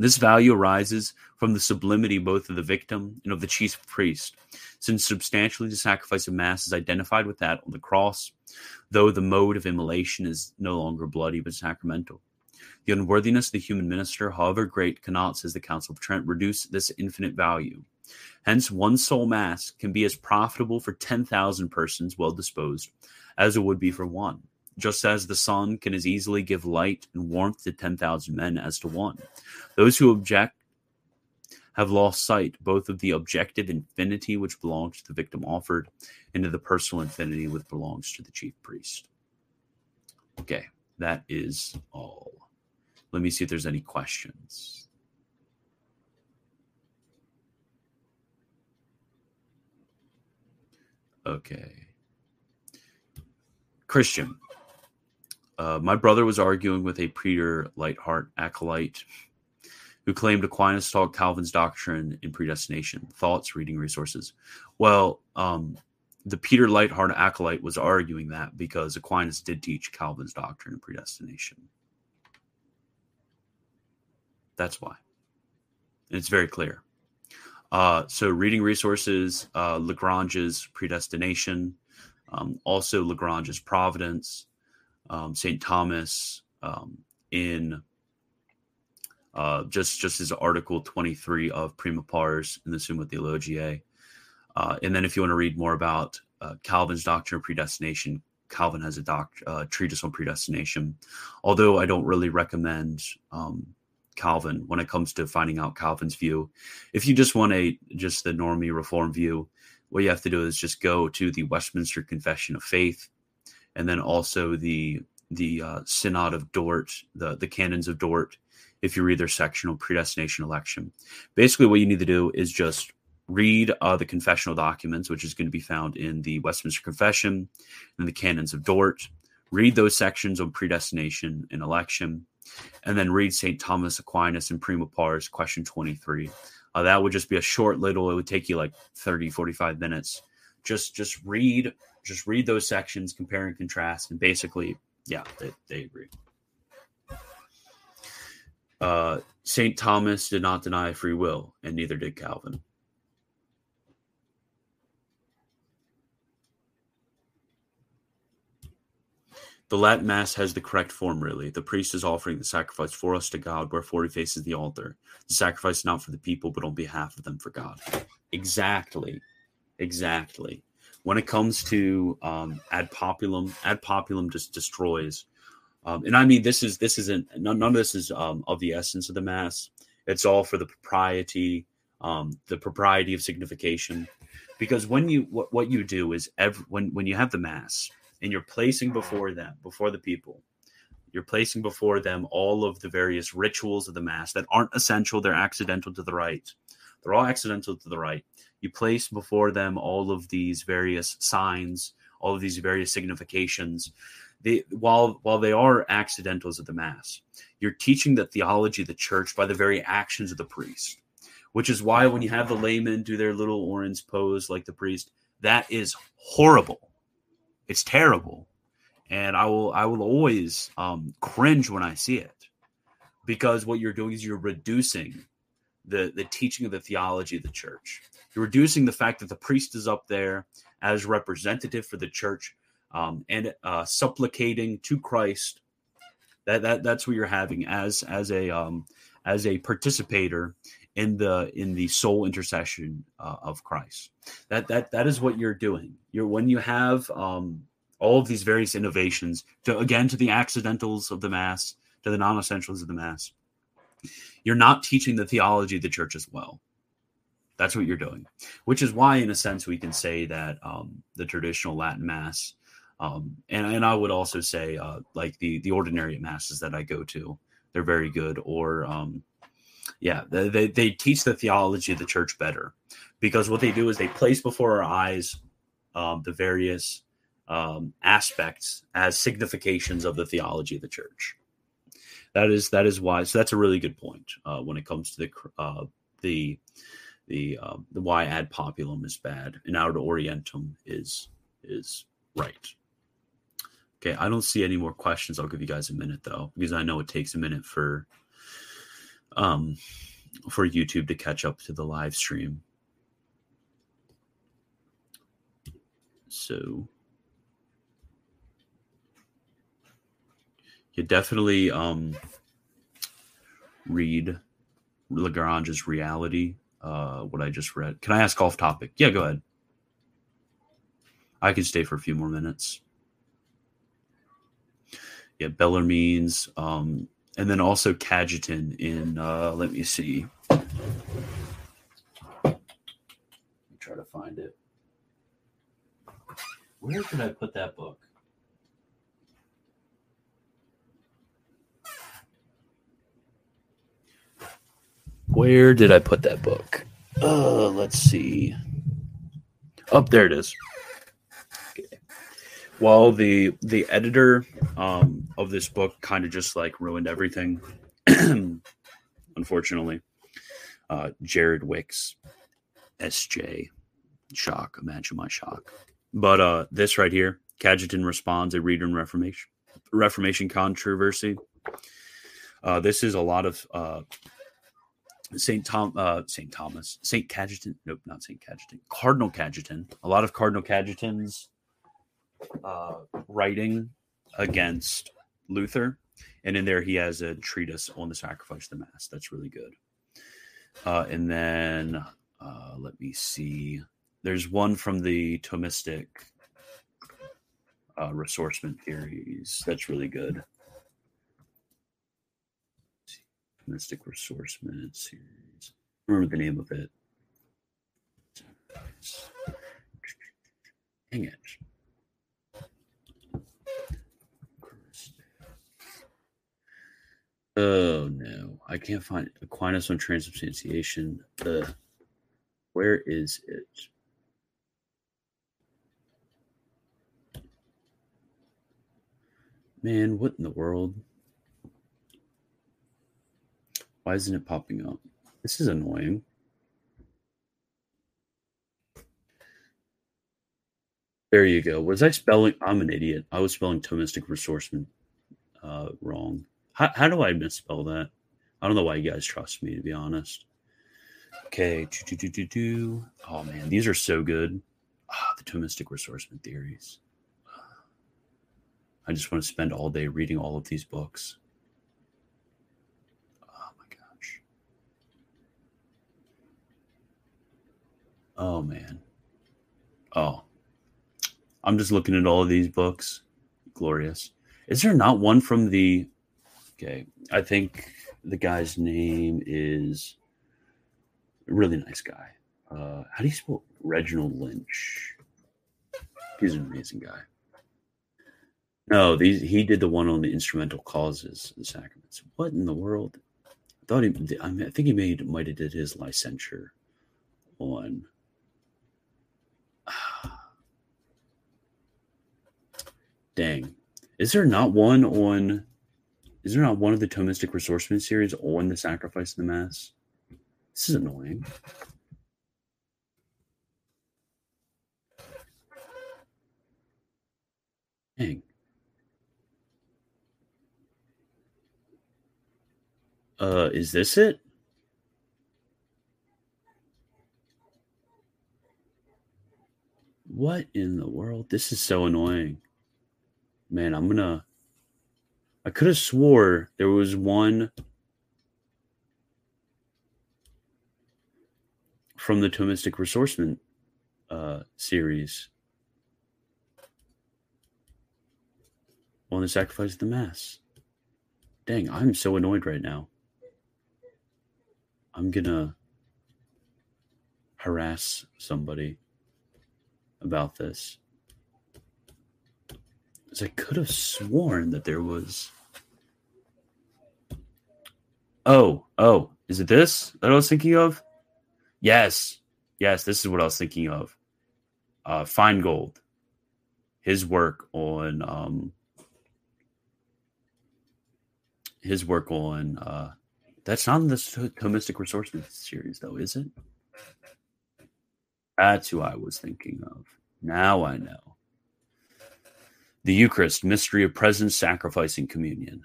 S1: this value arises from the sublimity both of the victim and of the chief priest, since substantially the sacrifice of Mass is identified with that on the cross, though the mode of immolation is no longer bloody but sacramental. The unworthiness of the human minister, however great, cannot, says the Council of Trent, reduce this infinite value. Hence, one sole Mass can be as profitable for 10,000 persons well disposed as it would be for one just as the sun can as easily give light and warmth to 10,000 men as to one. Those who object have lost sight both of the objective infinity which belongs to the victim offered and to the personal infinity which belongs to the chief priest. Okay, that is all. Let me see if there's any questions. Okay. Christian, uh, my brother was arguing with a Peter Leithart acolyte who claimed Aquinas taught Calvin's doctrine in predestination. Thoughts, reading resources. Well, um, the Peter Leithart acolyte was arguing that because Aquinas did teach Calvin's doctrine in predestination. That's why. And it's very clear. Uh, so, reading resources, uh, Lagrange's predestination, um, also Lagrange's providence, um, St. Thomas um, in uh, just just his article 23 of Prima Pars in the Summa Theologiae. Uh, and then if you want to read more about uh, Calvin's doctrine of predestination, Calvin has a doc, uh, treatise on predestination. Although I don't really recommend um, Calvin when it comes to finding out Calvin's view. If you just want a just the normie reform view, what you have to do is just go to the Westminster Confession of Faith and then also the the uh, Synod of Dort, the the Canons of Dort. If you read their sectional predestination election, basically what you need to do is just read uh, the confessional documents, which is going to be found in the Westminster Confession and the Canons of Dort. Read those sections on predestination and election, and then read St. Thomas Aquinas and Prima Pars, question 23. Uh, that would just be a short little, it would take you like 30, 45 minutes. Just just read just read those sections, compare and contrast, and basically, yeah, they, they agree. Uh, St. Thomas did not deny free will, and neither did Calvin. The Latin Mass has the correct form, really. The priest is offering the sacrifice for us to God, wherefore he faces the altar. The sacrifice is not for the people, but on behalf of them for God. Exactly. Exactly. When it comes to um, ad populum, ad populum just destroys. Um, and I mean, this is this isn't none, none of this is um, of the essence of the mass. It's all for the propriety, um, the propriety of signification. Because when you what, what you do is every, when when you have the mass, and you're placing mm-hmm. before them, before the people, you're placing before them all of the various rituals of the Mass that aren't essential, they're accidental to the rite. They're all accidental to the rite. You place before them all of these various signs, all of these various significations. They, while while they are accidentals of the Mass, you're teaching the theology of the church by the very actions of the priest. Which is why when you have the laymen do their little Orans pose like the priest, that is horrible it's terrible, and I will I will always um, cringe when I see it because what you're doing is you're reducing the the teaching of the theology of the church. You're reducing the fact that the priest is up there as representative for the church um, and uh, supplicating to Christ. That, that that's what you're having as as a um, as a participator in the in the soul intercession uh, of Christ. That that that is what you're doing. You're when you have um, all of these various innovations to again to the accidentals of the mass, to the non-essentials of the mass. You're not teaching the theology of the church as well. That's what you're doing, which is why, in a sense, we can say that um, the traditional Latin mass, um, and and I would also say uh, like the the ordinary masses that I go to, they're very good. Or um, yeah, they, they teach the theology of the church better because what they do is they place before our eyes um, the various um, aspects as significations of the theology of the church. That is that is why. So that's a really good point uh, when it comes to the uh, the the uh, the why ad populum is bad and ad orientem is is right. Okay, I don't see any more questions. I'll give you guys a minute though, because I know it takes a minute for um for YouTube to catch up to the live stream. So you definitely um read Lagrange's reality. Uh, what I just read. Can I ask off topic? Yeah, go ahead. I can stay for a few more minutes. Yeah, Bellarmine's, um, and then also Cajetan in. Uh, let me see. Let me try to find it. Where did I put that book? Where did I put that book? Uh, let's see. Up oh, there it is. Well, the the editor um, of this book kind of just like ruined everything. Unfortunately, uh, Jared Wicks, SJ, shock. Imagine my shock. But uh, this right here, Cajetan responds a reader in Reformation Reformation controversy. Uh, this is a lot of uh, Saint Tom, uh, Saint Thomas, Saint Cajetan. Nope, not Saint Cajetan. Cardinal Cajetan. A lot of Cardinal Cajetan's uh, writing against Luther, and in there he has a treatise on the sacrifice of the mass. That's really good. Uh, and then uh, let me see. There's one from the Thomistic uh, ressourcement theories. That's really good. Mystic Ressourcement series. Remember the name of it. Dang it. Oh no, I can't find Aquinas on transubstantiation. Uh, where is it? Man, what in the world? Why isn't it popping up? This is annoying. There you go. Was I spelling? I'm an idiot. I was spelling Thomistic Ressourcement uh, wrong. How, how do I misspell that? I don't know why you guys trust me, to be honest. Okay. Oh, man. These are so good. Oh, the Thomistic Ressourcement theories. I just want to spend all day reading all of these books. Oh my gosh. Oh man. Oh. I'm just looking at all of these books. Glorious. Is there not one from the Okay, I think the guy's name is a really nice guy. Uh, how do you spell Reginald Lynch? He's an amazing guy. No, these he did the one on the instrumental causes and sacraments. What in the world? I thought he. I, mean, I think he made might have did his licensure on. Dang, is there not one on? Is there not one of the Thomistic Ressourcement series on the sacrifice of the Mass? This is annoying. Dang. Uh, is this it? What in the world? This is so annoying. Man, I'm gonna. I could have swore there was one from the Thomistic Ressourcement uh, series on the sacrifice of the Mass. Dang, I'm so annoyed right now. I'm gonna harass somebody about this. I could have sworn that there was. Oh, oh, is it this that I was thinking of? Yes, yes, this is what I was thinking of. Uh, Feingold, his work on um, his work on uh, that's not in the Thomistic Ressourcement series, though, is it? That's who I was thinking of. Now I know. The Eucharist, Mystery of Presence, Sacrificing Communion.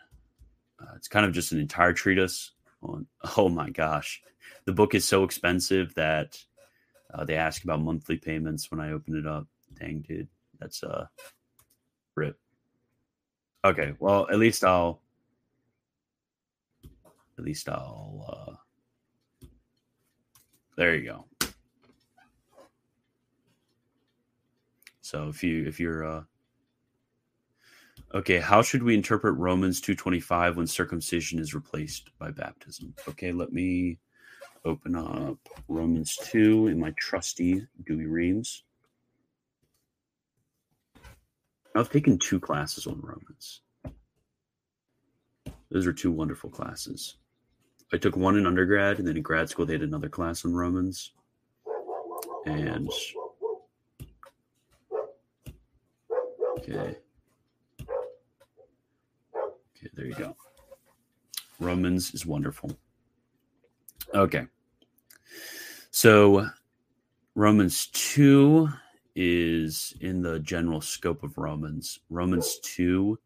S1: Uh, it's kind of just an entire treatise on. Oh my gosh, the book is so expensive that uh, they ask about monthly payments when I open it up. Dang, dude, that's a uh, rip. Okay, well, at least I'll at least I'll. Uh, there you go. So if you if you're uh, okay, how should we interpret Romans two twenty five when circumcision is replaced by baptism? Okay, let me open up Romans two in my trusty Douay-Rheims. I've taken two classes on Romans. Those are two wonderful classes. I took one in undergrad, and then in grad school they had another class on Romans. And okay, okay, there you go. Romans is wonderful. Okay, so Romans two is in the general scope of Romans. Romans two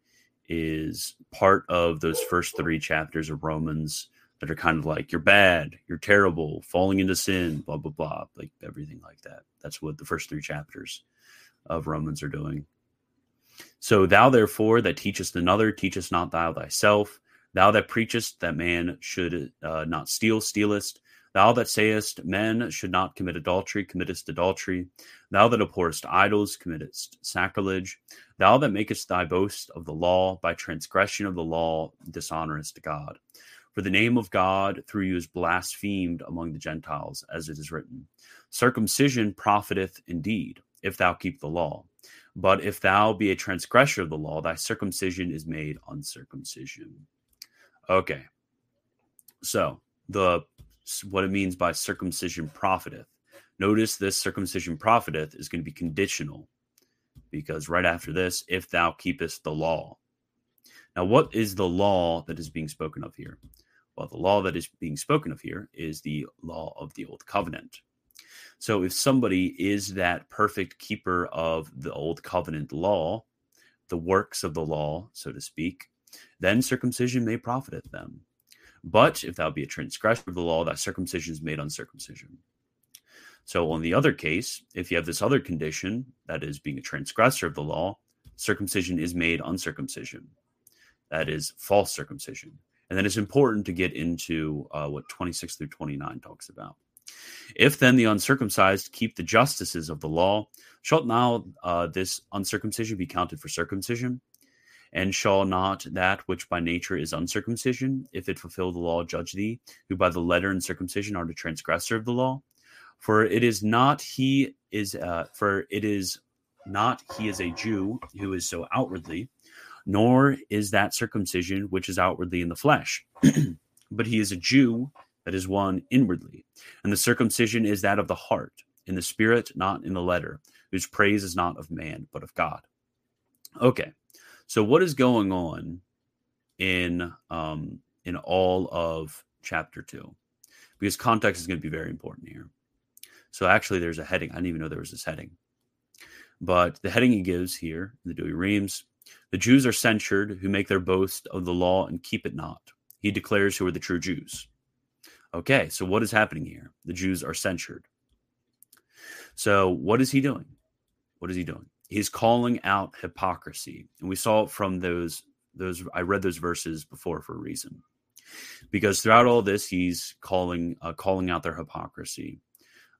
S1: is part of those first three chapters of Romans that are kind of like you're bad, you're terrible, falling into sin, blah blah blah, like everything like that. That's what the first three chapters of Romans are doing. So thou therefore that teachest another, teachest not thou thyself. Thou that preachest that man should uh, not steal, stealest. Thou that sayest men should not commit adultery, committest adultery. Thou that abhorrest idols, committest sacrilege. Thou that makest thy boast of the law, by transgression of the law, dishonorest God. For the name of God through you is blasphemed among the Gentiles, as it is written Circumcision profiteth indeed, if thou keep the law. But if thou be a transgressor of the law, thy circumcision is made uncircumcision. Okay. So, the what it means by circumcision profiteth. Notice this circumcision profiteth is going to be conditional because right after this, if thou keepest the law. Now, what is the law that is being spoken of here? Well, the law that is being spoken of here is the law of the old covenant. So, if somebody is that perfect keeper of the old covenant law, the works of the law, so to speak, then circumcision may profit them. But if thou be a transgressor of the law, that circumcision is made uncircumcision. So, on the other case, if you have this other condition, that is being a transgressor of the law, circumcision is made uncircumcision. That is false circumcision. And then it's important to get into uh, what 26 through 29 talks about. If then the uncircumcised keep the justices of the law, shall now uh, this uncircumcision be counted for circumcision? And shall not that which by nature is uncircumcision, if it fulfill the law, judge thee, who by the letter and circumcision are the transgressor of the law? For it is not he is, uh, for it is not he is a Jew who is so outwardly, nor is that circumcision which is outwardly in the flesh, but he is a Jew that is one inwardly. And the circumcision is that of the heart, in the spirit, not in the letter, whose praise is not of man, but of God. Okay, so what is going on in um, in all of chapter two? Because context is going to be very important here. So actually, there's a heading. I didn't even know there was this heading. But the heading he gives here, in the Douay-Rheims, the Jews are censured who make their boast of the law and keep it not. He declares who are the true Jews. Okay, so what is happening here? The Jews are censured. So what is he doing? What is he doing? He's calling out hypocrisy. And we saw it from those those I read those verses before for a reason. Because throughout all this he's calling uh, calling out their hypocrisy.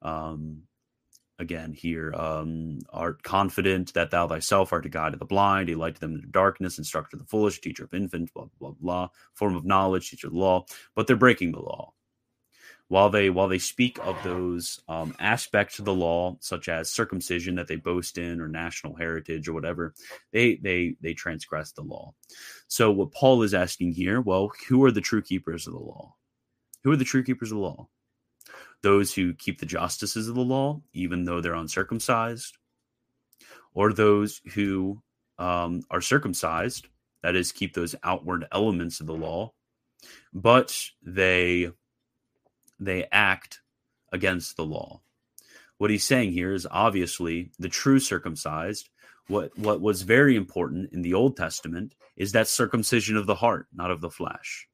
S1: Um, again here um, art confident that thou thyself art a guide of the blind a light to them in the darkness instructor of the foolish teacher of infants blah blah blah form of knowledge teacher of the law but they're breaking the law while they while they speak of those um, aspects of the law such as circumcision that they boast in or national heritage or whatever they they they transgress the law. So what paul is asking here well who are the true keepers of the law? Who are the true keepers of the law? Those who keep the justices of the law, even though they're uncircumcised, or those who um, are circumcised, that is, keep those outward elements of the law, but they they act against the law. What he's saying here is obviously the true circumcised. What what was very important in the Old Testament is that circumcision of the heart, not of the flesh.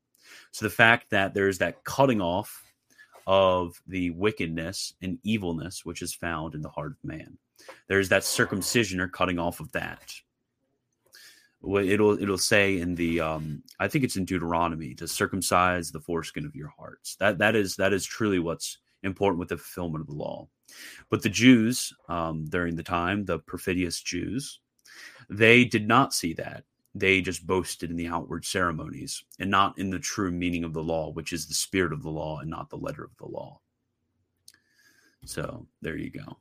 S1: So the fact that there's that cutting off of the wickedness and evilness which is found in the heart of man. There's that circumcision or cutting off of that. It'll it'll say in the um, I think it's in Deuteronomy to circumcise the foreskin of your hearts. That that is that is truly what's important with the fulfillment of the law. But the Jews um, during the time, the perfidious Jews, they did not see that they just boasted in the outward ceremonies and not in the true meaning of the law, which is the spirit of the law and not the letter of the law. So there you go.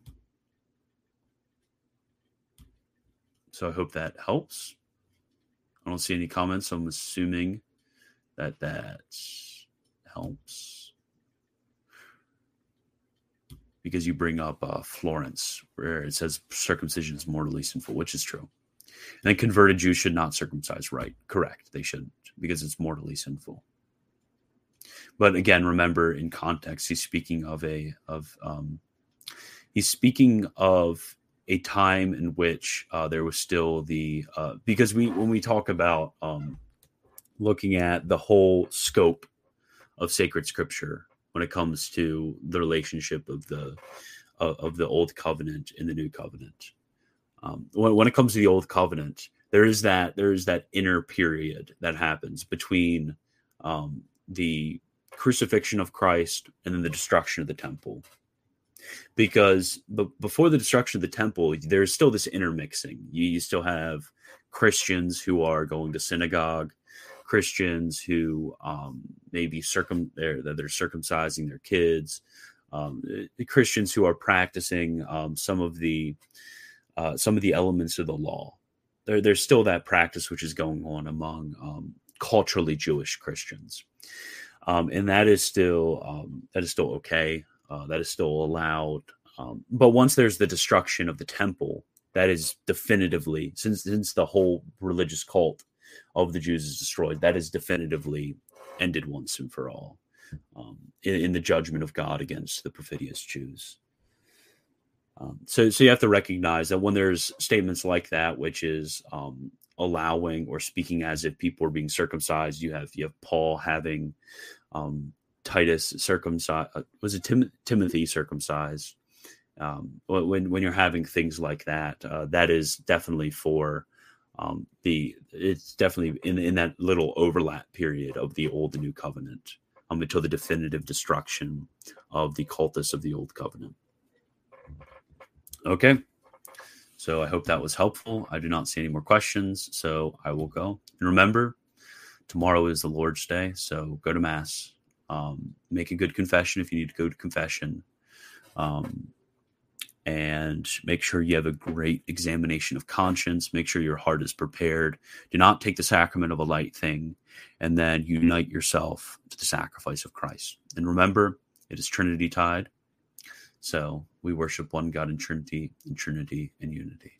S1: So I hope that helps. I don't see any comments. So I'm assuming that that helps because you bring up uh, Florence, where it says circumcision is mortally sinful, which is true. And then converted Jews should not circumcise. Right. Correct. They shouldn't because it's mortally sinful. But again, remember in context, he's speaking of a of um, he's speaking of a time in which uh, there was still the uh, because we when we talk about um, looking at the whole scope of sacred scripture when it comes to the relationship of the uh, of the old covenant and the new covenant um, when, when it comes to the old covenant there is that there is that inner period that happens between um, the crucifixion of christ and then the destruction of the temple because b- before the destruction of the temple there's still this intermixing you, you still have christians who are going to synagogue christians who um, maybe circum they're, they're circumcising their kids um, the christians who are practicing um, some of the uh, some of the elements of the law. There, there's still that practice which is going on among um, culturally Jewish Christians, um, and that is still um, that is still okay. Uh, that is still allowed. Um, but once there's the destruction of the temple, that is definitively since since the whole religious cult of the Jews is destroyed, that is definitively ended once and for all um, in, in the judgment of God against the perfidious Jews. Um, so, so you have to recognize that when there's statements like that, which is um, allowing or speaking as if people are being circumcised, you have you have Paul having um, Titus circumcised. Uh, was it Tim- Timothy circumcised? Um, when when you're having things like that, uh, that is definitely for um, the it's definitely in in that little overlap period of the old and new covenant um, until the definitive destruction of the cultists of the old covenant. Okay. So I hope that was helpful. I do not see any more questions, so I will go. And remember, tomorrow is the Lord's Day, so go to Mass. Um, make a good confession if you need to go to confession. Um, and make sure you have a great examination of conscience. Make sure your heart is prepared. Do not take the sacrament of a light thing, and then unite yourself to the sacrifice of Christ. And remember, it is Trinity Tide. So we worship one God in Trinity, in Trinity, and unity.